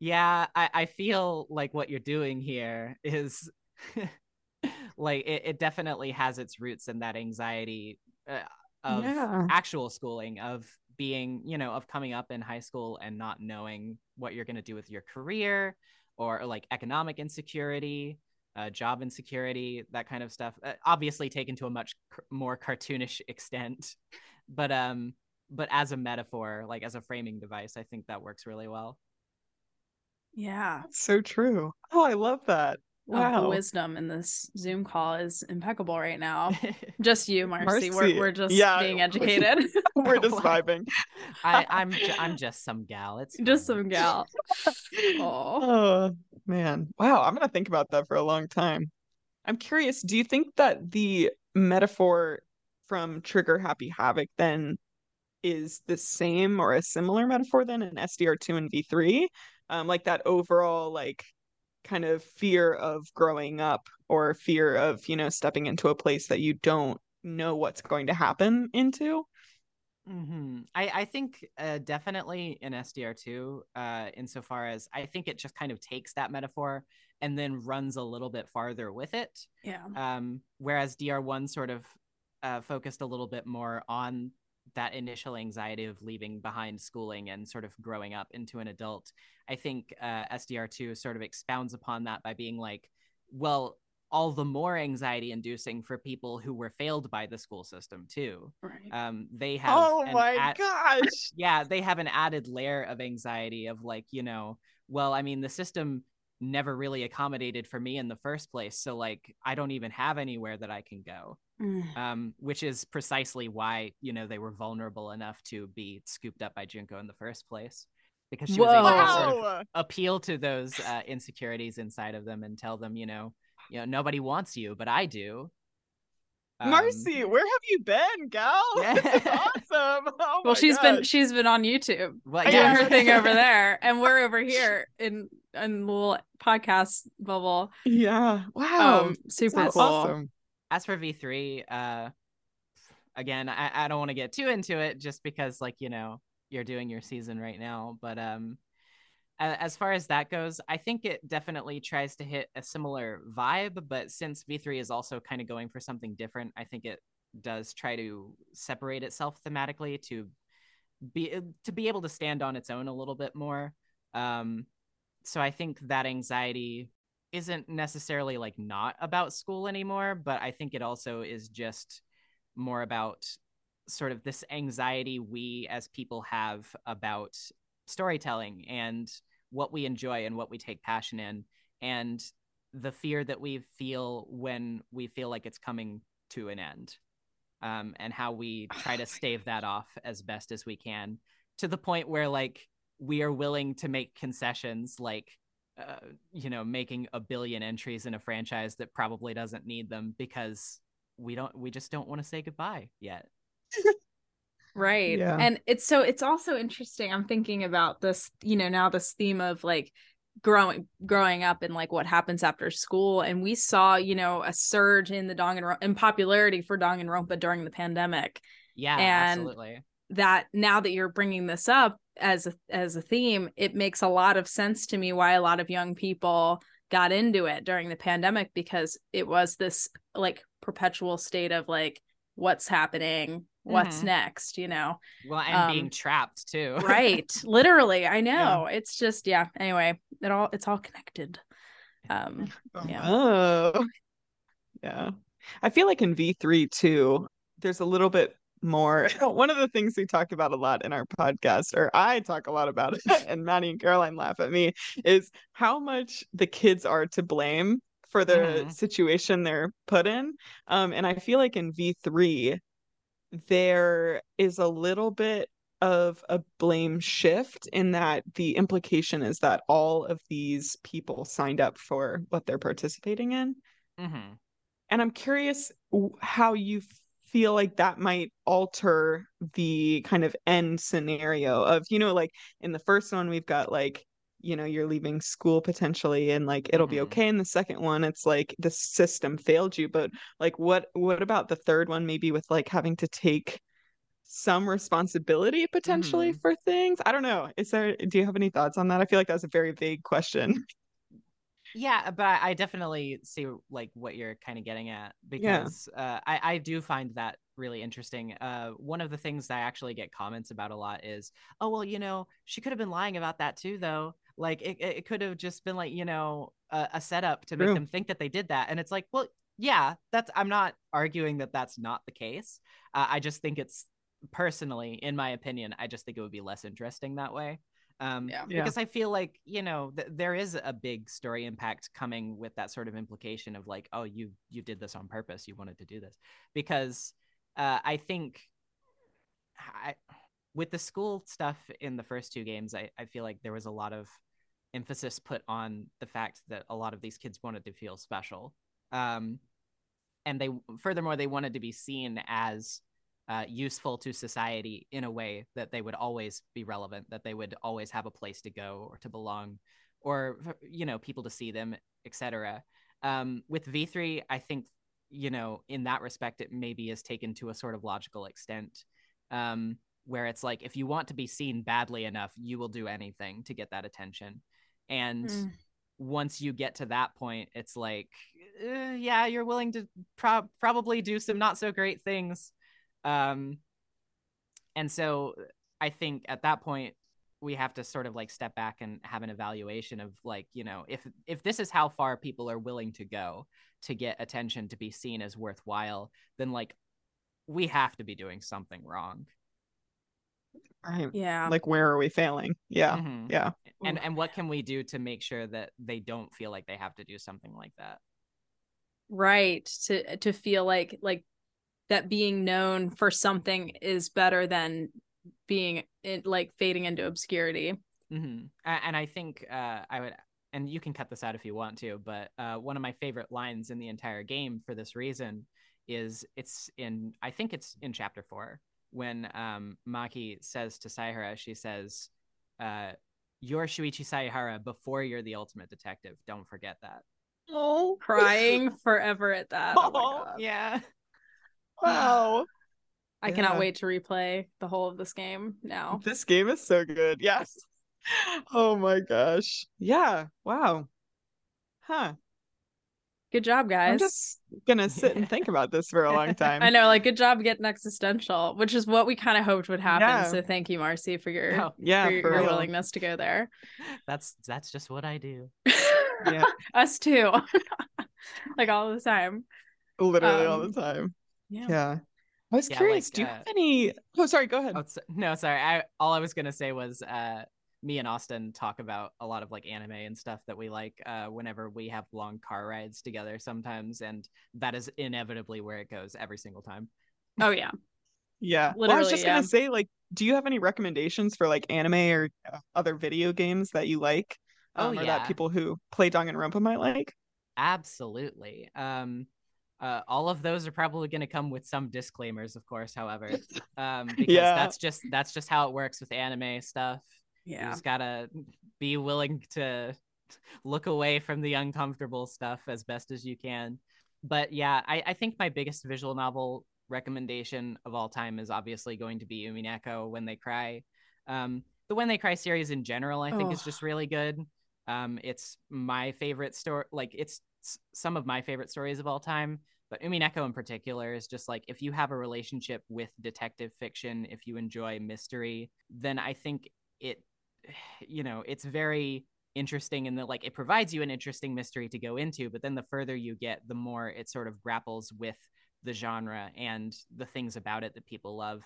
yeah i, I feel like what you're doing here is like it, it definitely has its roots in that anxiety uh, of Yeah. actual schooling of being you know of coming up in high school and not knowing what you're going to do with your career or like economic insecurity uh, job insecurity, that kind of stuff. Uh, obviously, taken to a much c- more cartoonish extent, but um, but as a metaphor, like as a framing device, I think that works really well. yeah so true oh i love that the wow The wisdom in this zoom call is impeccable right now. Just you marcy, Marcy, We're, we're just yeah. being educated. we're just vibing I, I'm I'm just some gal. It's just some gal. Aw. oh man. Wow i'm gonna think about that for a long time. I'm curious do you think that the metaphor from trigger happy havoc then is the same or a similar metaphor than in sdr2 and v3 um like that overall like kind of fear of growing up or fear of you know stepping into a place that you don't know what's going to happen into? Hmm I, I think uh, definitely in SDR2, uh, insofar as I think it just kind of takes that metaphor and then runs a little bit farther with it. yeah. Um, whereas DR1 sort of uh, focused a little bit more on that initial anxiety of leaving behind schooling and sort of growing up into an adult. I think uh, SDR2 sort of expounds upon that by being like, well, all the more anxiety inducing for people who were failed by the school system too. right Um, they have oh my ad- gosh yeah, they have an added layer of anxiety of like, you know, well, I mean, the system never really accommodated for me in the first place. So like I don't even have anywhere that I can go. Mm. Um, which is precisely why, you know, they were vulnerable enough to be scooped up by Junko in the first place. Because she was able to sort of appeal to those uh, insecurities inside of them and tell them, you know, you know, nobody wants you, but I do. Um, Marcy, where have you been, gal? Yeah. This is awesome. Oh well my she's been she's been on youtube well, doing her thing over there and we're over here in in the little podcast bubble Yeah. Wow. um super That's cool awesome. as for V3, uh, again, I, I don't want to get too into it just because, like, you know, you're doing your season right now. But um, as far as that goes, I think it definitely tries to hit a similar vibe. But since V3 is also kind of going for something different, I think it does try to separate itself thematically to be to be able to stand on its own a little bit more. Um, so I think that anxiety isn't necessarily like not about school anymore, but I think it also is just more about sort of this anxiety we as people have about storytelling and what we enjoy and what we take passion in and the fear that we feel when we feel like it's coming to an end um, and how we try to stave that off as best as we can to the point where like we are willing to make concessions like uh, you know making a billion entries in a franchise that probably doesn't need them because we don't we just don't want to say goodbye yet. Right. Yeah. and it's so it's also interesting i'm thinking about this you know now this theme of like growing growing up and like what happens after school. And we saw you know a surge in the Danganronpa in popularity for Danganronpa during the pandemic. Yeah And- absolutely. that now that you're bringing this up as a, as a theme it makes a lot of sense to me why a lot of young people got into it during the pandemic because it was this like perpetual state of like what's happening what's Mhm. next you know? Well and um, being trapped too. right. Literally. I know. It's just yeah. Anyway it all it's all connected. Um yeah. Oh. Yeah. I feel like in V3 too, there's a little bit more. One of the things we talk about a lot in our podcast, or I talk a lot about it, and Maddie and Caroline laugh at me, is how much the kids are to blame for the Mhm. situation they're put in. Um, and I feel like in V3, there is a little bit of a blame shift in that the implication is that all of these people signed up for what they're participating in. Mhm. And I'm curious how you feel like that might alter the kind of end scenario of, you know, like in the first one, we've got like, you know, you're leaving school potentially and like it'll be Mhm. okay. In the second one, it's like the system failed you. But like what what about the third one, maybe with like having to take some responsibility potentially Mhm. for things? I don't know. Is there do you have any thoughts on that? I feel like that's a very vague question. Yeah, but I definitely see like what you're kind of getting at because uh, I I do find that really interesting. Uh, one of the things that I actually get comments about a lot is, oh well, you know, she could have been lying about that too, though. Like it it could have just been like you know a, a setup to make them think that they did that, and it's like, well, yeah, that's I'm not arguing that that's not the case. Uh, I just think it's personally, in my opinion, I just think it would be less interesting that way. Um, Yeah. Yeah. because I feel like you know th- there is a big story impact coming with that sort of implication of like, oh, you you did this on purpose, you wanted to do this, because uh, I think I, with the school stuff in the first two games, I, I feel like there was a lot of emphasis put on the fact that a lot of these kids wanted to feel special, um, and they furthermore they wanted to be seen as uh, useful to society in a way that they would always be relevant, that they would always have a place to go or to belong, or you know people to see them, etc. Um, with V3, I think you know in that respect it maybe is taken to a sort of logical extent, um, where it's like if you want to be seen badly enough, you will do anything to get that attention, and Mm. once you get to that point, it's like, uh, yeah, you're willing to pro- probably do some not so great things. Um, and so I think at that point, we have to sort of like step back and have an evaluation of like, you know, if if this is how far people are willing to go to get attention to be seen as worthwhile, then like we have to be doing something wrong. Right. Yeah. Like where are we failing? Yeah. Mhm. Yeah. And and what can we do to make sure that they don't feel like they have to do something like that? right to to feel like like that being known for something is better than being it like fading into obscurity hmm And I think uh, I would, and you can cut this out if you want to, but uh, one of my favorite lines in the entire game for this reason is it's in, I think it's in chapter four when um, Maki says to Saihara, she says, uh, "You're Shuichi Saihara before you're the ultimate detective. Don't forget that." Oh, crying forever at that oh Oh, yeah. Wow. i cannot wait to replay the whole of this game now This game is so good. Yes. Oh my gosh. Yeah. Wow. Huh. good job guys. I'm just gonna sit and think about this for a long time. i know like good job getting existential which is what we kind of hoped would happen Yeah. so thank you marcy for your Oh, Yeah, for your, for your real. willingness to go there that's that's just what I do. Yeah. us too like all the time Literally all Um, the time. Yeah Yeah. I was Yeah, curious, like, do you uh, have any Oh, sorry, go ahead. Oh, no, sorry. I all I was gonna say was uh me and Austin talk about a lot of like anime and stuff that we like uh whenever we have long car rides together sometimes and that is inevitably where it goes every single time. oh yeah Yeah. Well, I was just yeah. gonna say, like, do you have any recommendations for like anime or uh, other video games that you like? Oh, Um, or that people who play Danganronpa might like? Absolutely. Um uh, all of those are probably going to come with some disclaimers, of course. However, um, because Yeah. that's just that's just how it works with anime stuff. You yeah just gotta be willing to look away from the uncomfortable stuff as best as you can. But yeah, I, I think my biggest visual novel recommendation of all time is obviously going to be Umineko When They Cry. Um, the When They Cry series in general, I think, is Oh. just really good. Um, it's my favorite story. Like it's s- some of my favorite stories of all time. But Umineko in particular is just like if you have a relationship with detective fiction, if you enjoy mystery, then I think it, you know, it's very interesting in that like it provides you an interesting mystery to go into. But then the further you get, the more it sort of grapples with the genre and the things about it that people love.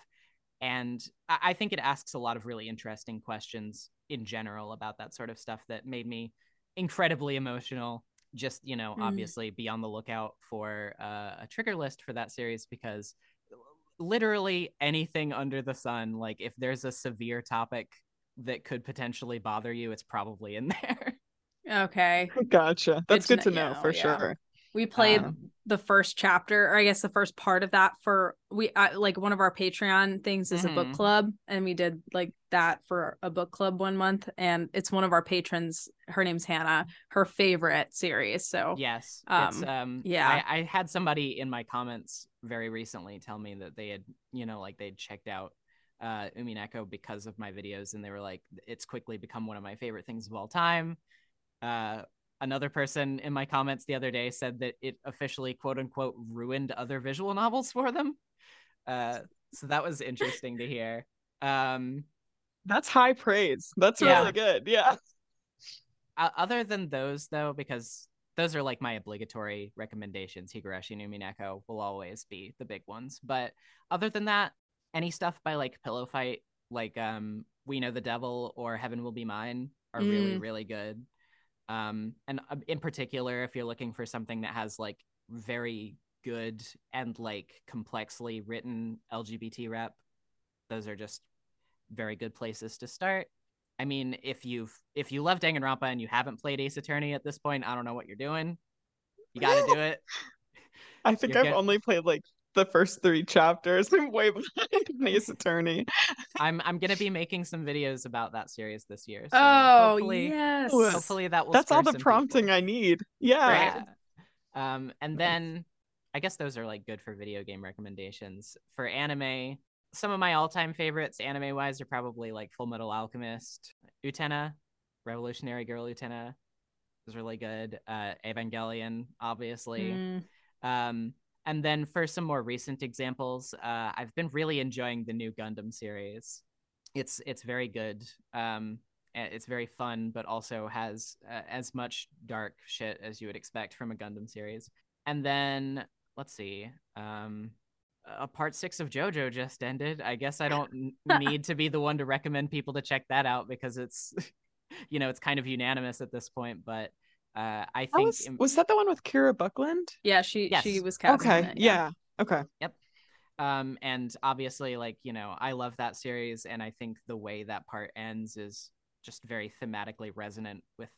And I I think it asks a lot of really interesting questions in general about that sort of stuff that made me incredibly emotional. Just, you know, Mm. obviously be on the lookout for uh, a trigger list for that series because literally anything under the sun, like if there's a severe topic that could potentially bother you, it's probably in there. okay Gotcha. That's to good to kn- know yeah, for yeah. sure. We played Um, the first chapter or i guess the first part of that for we uh, like one of our patreon things is a book Mhm. club and we did like that for a book club one month and it's one of our patrons her name's hannah her favorite series so Yes. it's, Um, um yeah. I, I had somebody in my comments very recently tell me that they had, you know, like they'd checked out uh Umineko because of my videos and they were like, it's quickly become one of my favorite things of all time. Uh another person in my comments the other day said that it officially quote unquote ruined other visual novels for them. Uh so that was interesting to hear. Um That's high praise. That's Yeah. really good. Yeah. o- other than those though because those are like my obligatory recommendations higurashi and umineko will always be the big ones but other than that any stuff by like pillow fight like um we know the devil or heaven will be mine are really Mm. really good um and uh, in particular if you're looking for something that has like very good and like complexly written lgbt rep those are just very good places to start I mean, if you've if you love Danganronpa and you haven't played Ace Attorney at this point, I don't know what you're doing. You got to do it. I think You're I've only played like the first three chapters. I'm way behind in Ace Attorney. I'm I'm gonna be making some videos about that series this year. So oh hopefully, yes hopefully that will. That's all the prompting people. I need. Yeah. Yeah. Um, and then I guess those are like good for video game recommendations. For anime, some of my all-time favorites, anime wise, are probably like Full Metal Alchemist, Utena, Revolutionary Girl Utena, is really good. Uh, Evangelion, obviously. Mm, Um, and then for some more recent examples, uh, I've been really enjoying the new Gundam series. It's it's very good. Um, it's very fun, but also has uh, as much dark shit as you would expect from a Gundam series. And then let's see. Um, a part six of JoJo just ended. I guess I don't need to be the one to recommend people to check that out because it's, you know, it's kind of unanimous at this point. But uh, I think was, im- was that the one with Kira Buckland? Yeah, she Yes. she was cast. in Okay. it, yeah. Okay. Yep. Um and obviously like you know i love that series and i think the way that part ends is just very thematically resonant with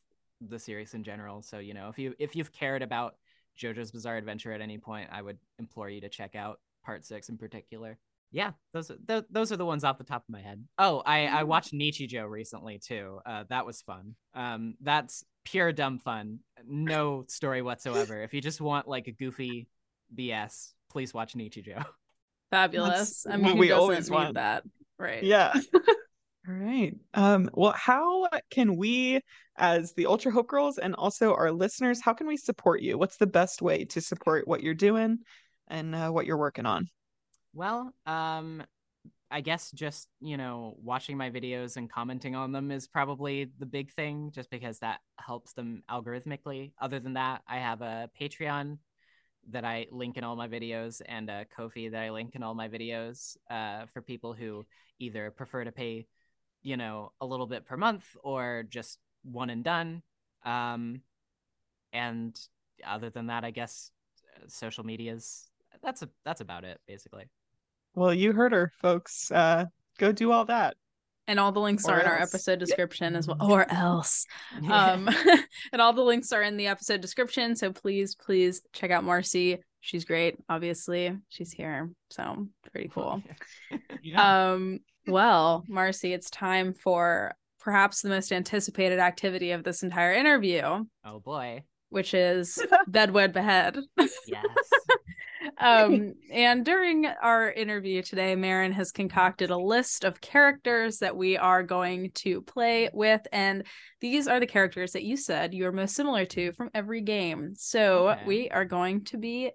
the series in general so you know if you if you've cared about jojo's bizarre adventure at any point i would implore you to check out part six in particular yeah those are th- those are the ones off the top of my head oh i i watched nichijou recently too uh that was fun um that's pure dumb fun no story whatsoever if you just want like a goofy bs please watch nichijou Fabulous. That's I mean, we always want. that? Right. Yeah. All right. Um, well, how can we, as the Ultra Hope Girls and also our listeners, how can we support you? What's the best way to support what you're doing and uh, what you're working on? Well, um, I guess just, you know, watching my videos and commenting on them is probably the big thing, just because that helps them algorithmically. Other than that, I have a Patreon that I link in all my videos and a Kofi that I link in all my videos uh, for people who either prefer to pay, you know, a little bit per month or just one and done. Um, and other than that, I guess uh, social medias. That's a that's about it, basically. Well, you heard her, folks. Uh, go do all that. And all the links Or are in our episode description as well. Or else. Um and all the links are in the episode description. So please, please check out Marcy. She's great, obviously. She's here. So pretty cool. Yeah. Um, well, Marcy, it's time for perhaps the most anticipated activity of this entire interview, oh boy. which is Bedwed Behead. Yes. Um, and during our interview today, Marin has concocted a list of characters that we are going to play with, and these are the characters that you said you are most similar to from every game. So Okay. we are going to be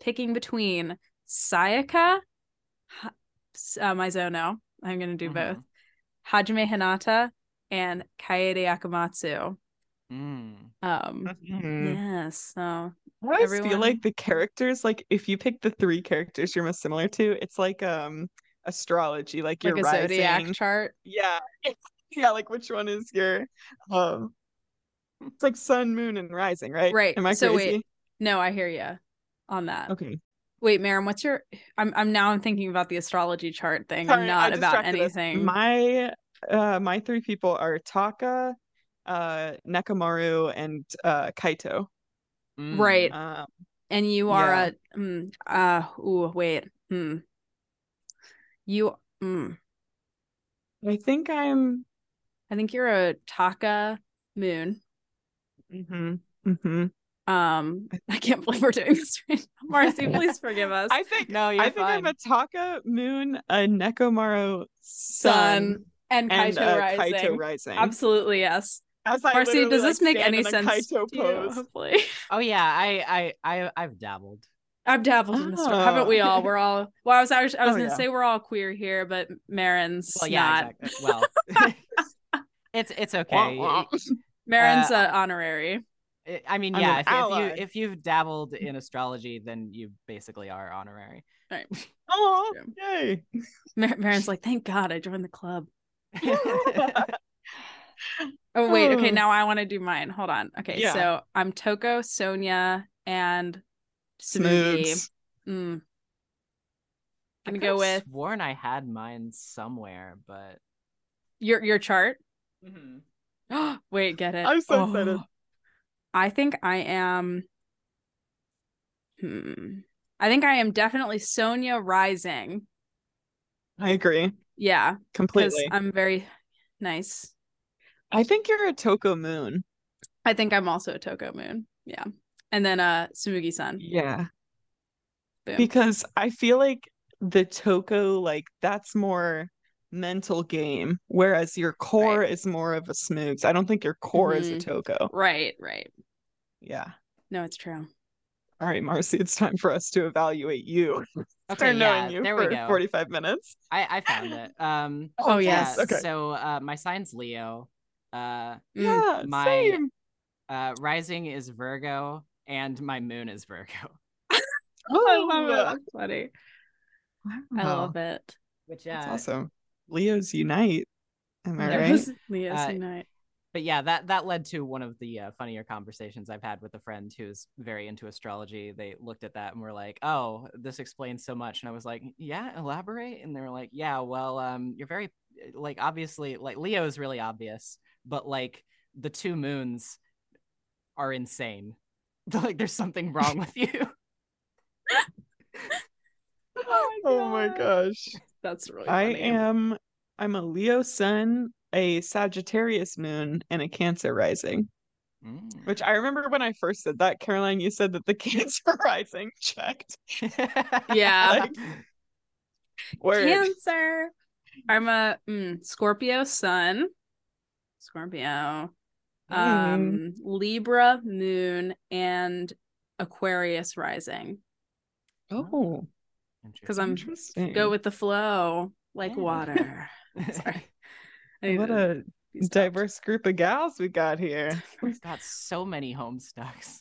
picking between Sayaka, Ha- uh, Maizono. I'm going to do Mhm. both. Hajime Hinata and Kaede Akamatsu. Mm. Um, Mhm. yes. So I always feel like the characters, like if you pick the three characters you're most similar to, it's like um astrology, like like your a rising. zodiac chart. Yeah. Yeah, like which one is your um it's like sun, moon, and rising, right? Right. Am I So wait. No, I hear you on that. Okay. Wait, Maren, what's your? I'm I'm now I'm thinking about the astrology chart thing. Sorry, I'm I not about distracted us. anything. My uh my three people are Taka, uh Nekomaru, and uh Kaito. Mm. Right. Um and you are yeah. a mm, uh ooh wait hmm you mm, I think I'm I think you're a Taka Moon. hmm hmm Um, I can't believe we're doing this. Right now. Marcy, please forgive us. I think No, you're I think I'm a Taka, Moon, a Nekomaru, Sun Sun, and Kaito and uh, Rising. Kaito Rising. Absolutely yes. As I Marcy, literally, does this like, make any sense to you? Hopefully. Oh yeah, I I I I've dabbled. I've dabbled in the story. Haven't we Oh. all? We're all well, I was I was, I was Oh, gonna yeah. say we're all queer here, but Marin's Well, yeah, not. exactly. Well, it's it's okay. Wah, wah. Marin's Uh, uh, honorary. I- I mean, yeah, if, if you if you've dabbled in astrology, then you basically are honorary. Right. Oh, Yeah. yay. Mar- Marin's like, thank God I joined the club. Oh wait, okay, Oh. now I want to do mine. Hold on. Okay, Yeah. so I'm Toko, Sonia, and Smoothie. Smooths. Mm. I Gonna go with sworn I had mine somewhere, but your your chart. Mm-hmm. wait, get it. I'm so excited. Oh. I think I am. Hmm. I think I am definitely Sonia Rising. I agree Yeah, completely. I'm very nice. I think you're a Toko Moon. I think I'm also a Toko Moon. Yeah, and then uh Tsumugi Sun. Yeah. Boom. Because I feel like the Toko, like that's more mental game, whereas your core Right. is more of a Smoogs. I don't think your core is a Mhm. Toko. Right, right. Yeah. No, it's true. All right, Marcy, it's time for us to evaluate you. Okay, Start yeah, knowing you there for we go. 45 minutes. I I found it. Um, Oh, yeah, yes. Okay. So uh, my sign's Leo. Uh. Yeah, my- same. uh, rising is Virgo, and my moon is Virgo. oh, I love it. That's funny. I love it. Which That's uh, awesome. Leos unite. Am I It right? was Leo's Uh, Unite. but yeah, that that led to one of the uh, funnier conversations I've had with a friend who's very into astrology. They looked at that and were like, "Oh, this explains so much." And I was like, "Yeah, elaborate." And they were like, "Yeah, well, um, you're very like obviously like Leo is really obvious, but like the two moons are insane. like there's something wrong with you." Oh my gosh. That's really I funny. am I'm a Leo sun, a Sagittarius moon, and a Cancer rising. Mm. Which I remember when I first said that, Caroline, you said that the Cancer rising checked. Yeah. Like, word. Cancer. I'm a mm, Scorpio sun. Scorpio. Mm. Um Libra moon and Aquarius rising. Oh, Because I'm go with the flow like Yeah. water. Sorry. What a diverse group of gals we got here. We've got so many homestucks.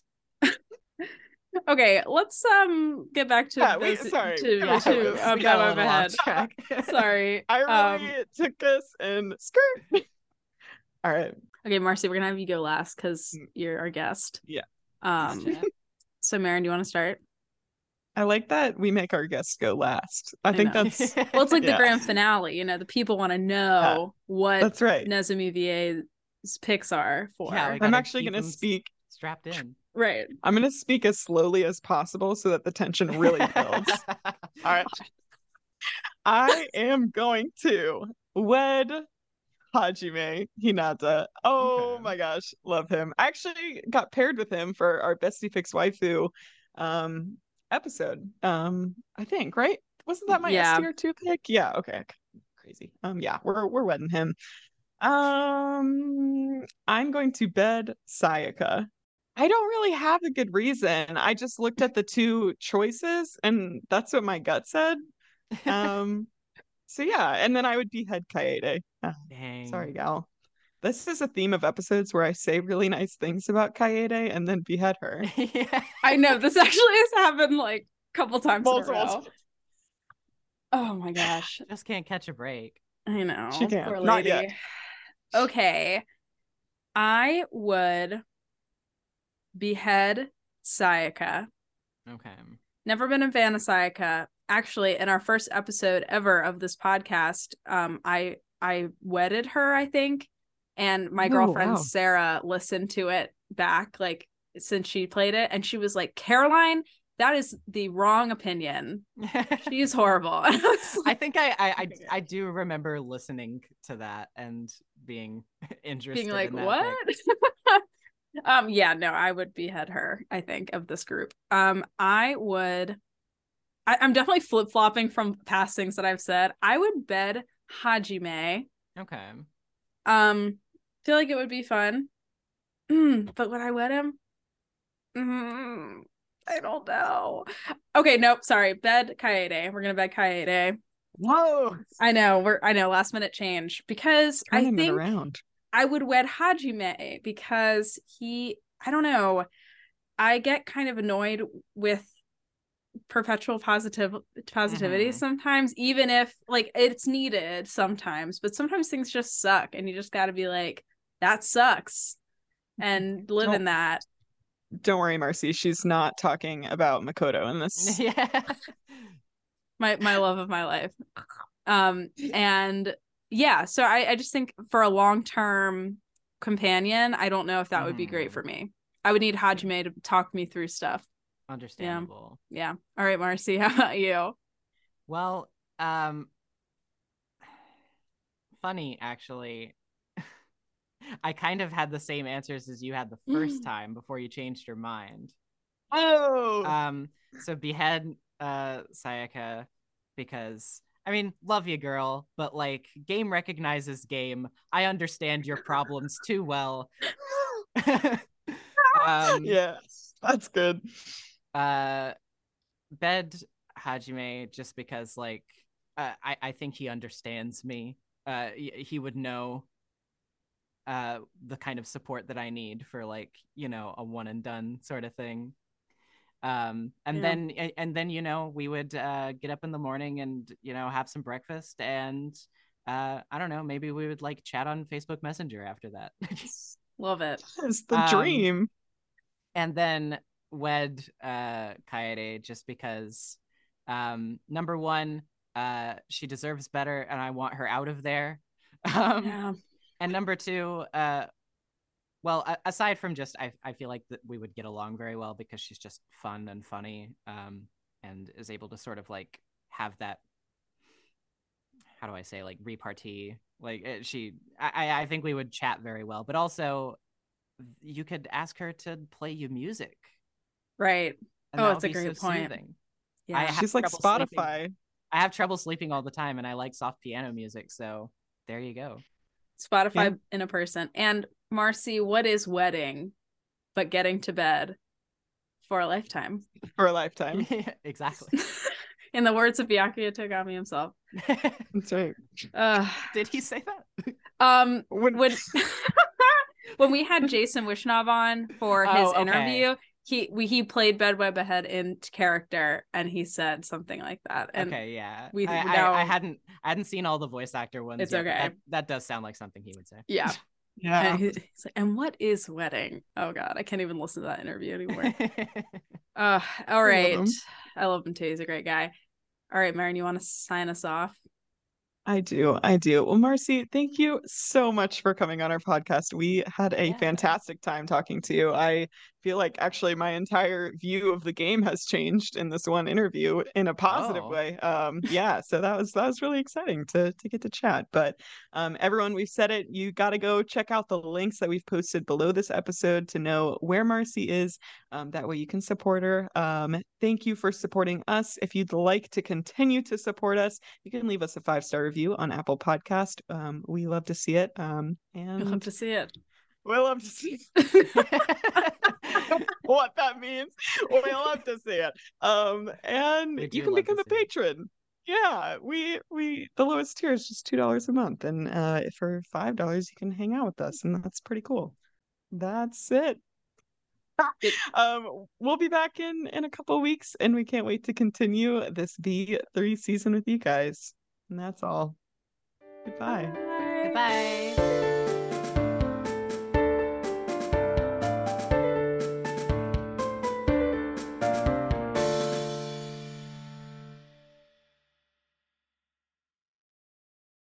Okay, let's um get back to Yeah, we- sorry, to, yeah, to um, we got a my little off head. track. Sorry. I Um, took us and skirt. All right. okay, Marcy, we're gonna have you go last because Mm. you're our guest. Yeah. Um. So, Marin, do you want to start? I like that we make our guests go last. I, I think know. that's Well, it's like the grand finale. You know, the people want to know what that's right. Nezumi VA's picks are for. Yeah, I'm actually going to speak. strapped in. right. I'm going to speak as slowly as possible so that the tension really builds. All right. I am going to wed Hajime Hinata. Oh Okay. my gosh, love him. I actually got paired with him for our Bestie Fix Waifu um episode. Um, I think, right? Wasn't that my Yeah. SDR2 pick? Yeah, okay. Crazy. Um, yeah, we're we're wedding him. Um, I'm going to bed Sayaka. I don't really have a good reason. I just looked at the two choices and that's what my gut said. Um, so yeah, and then I would behead Kaede. Uh, Dang. sorry, gal. This is a theme of episodes where I say really nice things about Kaede and then behead her. yeah. I know this actually has happened like a couple times in a row. Oh my gosh. Just can't catch a break. I know. She can't. Poor Not yet. Okay. I would behead Sayaka. Okay. Never been a fan of Sayaka. Actually, in our first episode ever of this podcast, um, I I wedded her, I think, and my Oh, girlfriend wow. Sarah listened to it back, like since she played it, and she was like, "Caroline, that is the wrong opinion. She's horrible." I was I think I I, I I do remember listening to that and being interested. being like, "What?" um, yeah, no, I would behead her. I think of this group. Um, I would. I, I'm definitely flip flopping from past things that I've said. I would bed Hajime. Okay. Um, feel like it would be fun. Mm, but would I wed him? Mm, I don't know. Okay, nope. Sorry, bed Kaede. We're gonna bed Kaede. Whoa! I know. We're I know. Last minute change because I Turning it think around. I would wed Hajime because he. I don't know. I get kind of annoyed with perpetual positive positivity Mhm. sometimes even if like it's needed sometimes but sometimes things just suck and you just got to be like that sucks and live in Don't- that Don't worry, Marcy. She's not talking about Makoto in this. Yeah. my my love of my life um and yeah so i i just think for a long-term companion i don't know if that would be great Mhm. for me i would need hajime to talk me through stuff Understandable. yeah all right marcy how about you Well, um funny actually. I kind of had the same answers as you had the first time before you changed your mind. Oh, Um so behead uh Sayaka because I mean, love you girl, but like game recognizes game. I understand your problems too well. um yes, that's good. Uh bed hajime just because like uh, i i think he understands me uh he, he would know uh the kind of support that i need for like you know a one and done sort of thing Um, and Yeah. then and, and then you know we would uh, get up in the morning and you know have some breakfast and uh, I don't know maybe we would like chat on Facebook Messenger after that. Love it. It's the Um, dream. and then wed uh Kaede just because um number one uh she deserves better and I want her out of there. Um Yeah. and number two uh well aside from just I I feel like that we would get along very well because she's just fun and funny um and is able to sort of like have that how do I say like repartee like uh, she I- I think we would chat very well but also you could ask her to play you music Right. and Oh, it's a great so point. soothing. Yeah. She's like trouble sleeping. Spotify. I have trouble sleeping all the time and I like soft piano music so there you go Spotify in a person. And Marcy, what is wedding but getting to bed for a lifetime? for a lifetime. exactly in the words of Byakuya Togami himself. That's right. Uh, did he say that um, When, when when we had Jason Wishnov on for his Oh, okay. interview, he we he played Bedweb Ahead in character, and he said something like that. And okay yeah we- I, now- I, I hadn't I hadn't seen all the voice actor ones It's yet, okay. that, that does sound like something he would say yeah, yeah. and he- he's like, and what is wedding? Oh God, I can't even listen to that interview anymore. Uh, all love I love him too. He's a great guy. All right, Marin, you want to sign us off? I do. I do. Well, Marcy, thank you so much for coming on our podcast. We had a Yeah. fantastic time talking to you. I feel like actually my entire view of the game has changed in this one interview in a positive Oh. way. Um, yeah, so that was that was really exciting to to get to chat. But um, everyone, we've said it. You got to go check out the links that we've posted below this episode to know where Marcy is. Um, that way you can support her. Um, thank you for supporting us. If you'd like to continue to support us, you can leave us a five star review on Apple Podcast. Um, we love to see it. Um, I and love to see it. we love to see what that means. We love to see it. Um, and you can become a see it. patron. Yeah, we we the lowest tier is just two dollars a month, and uh, for five dollars you can hang out with us, and that's pretty cool. That's it. um, we'll be back in in a couple weeks, and we can't wait to continue this B three season with you guys. And that's all. Goodbye. goodbye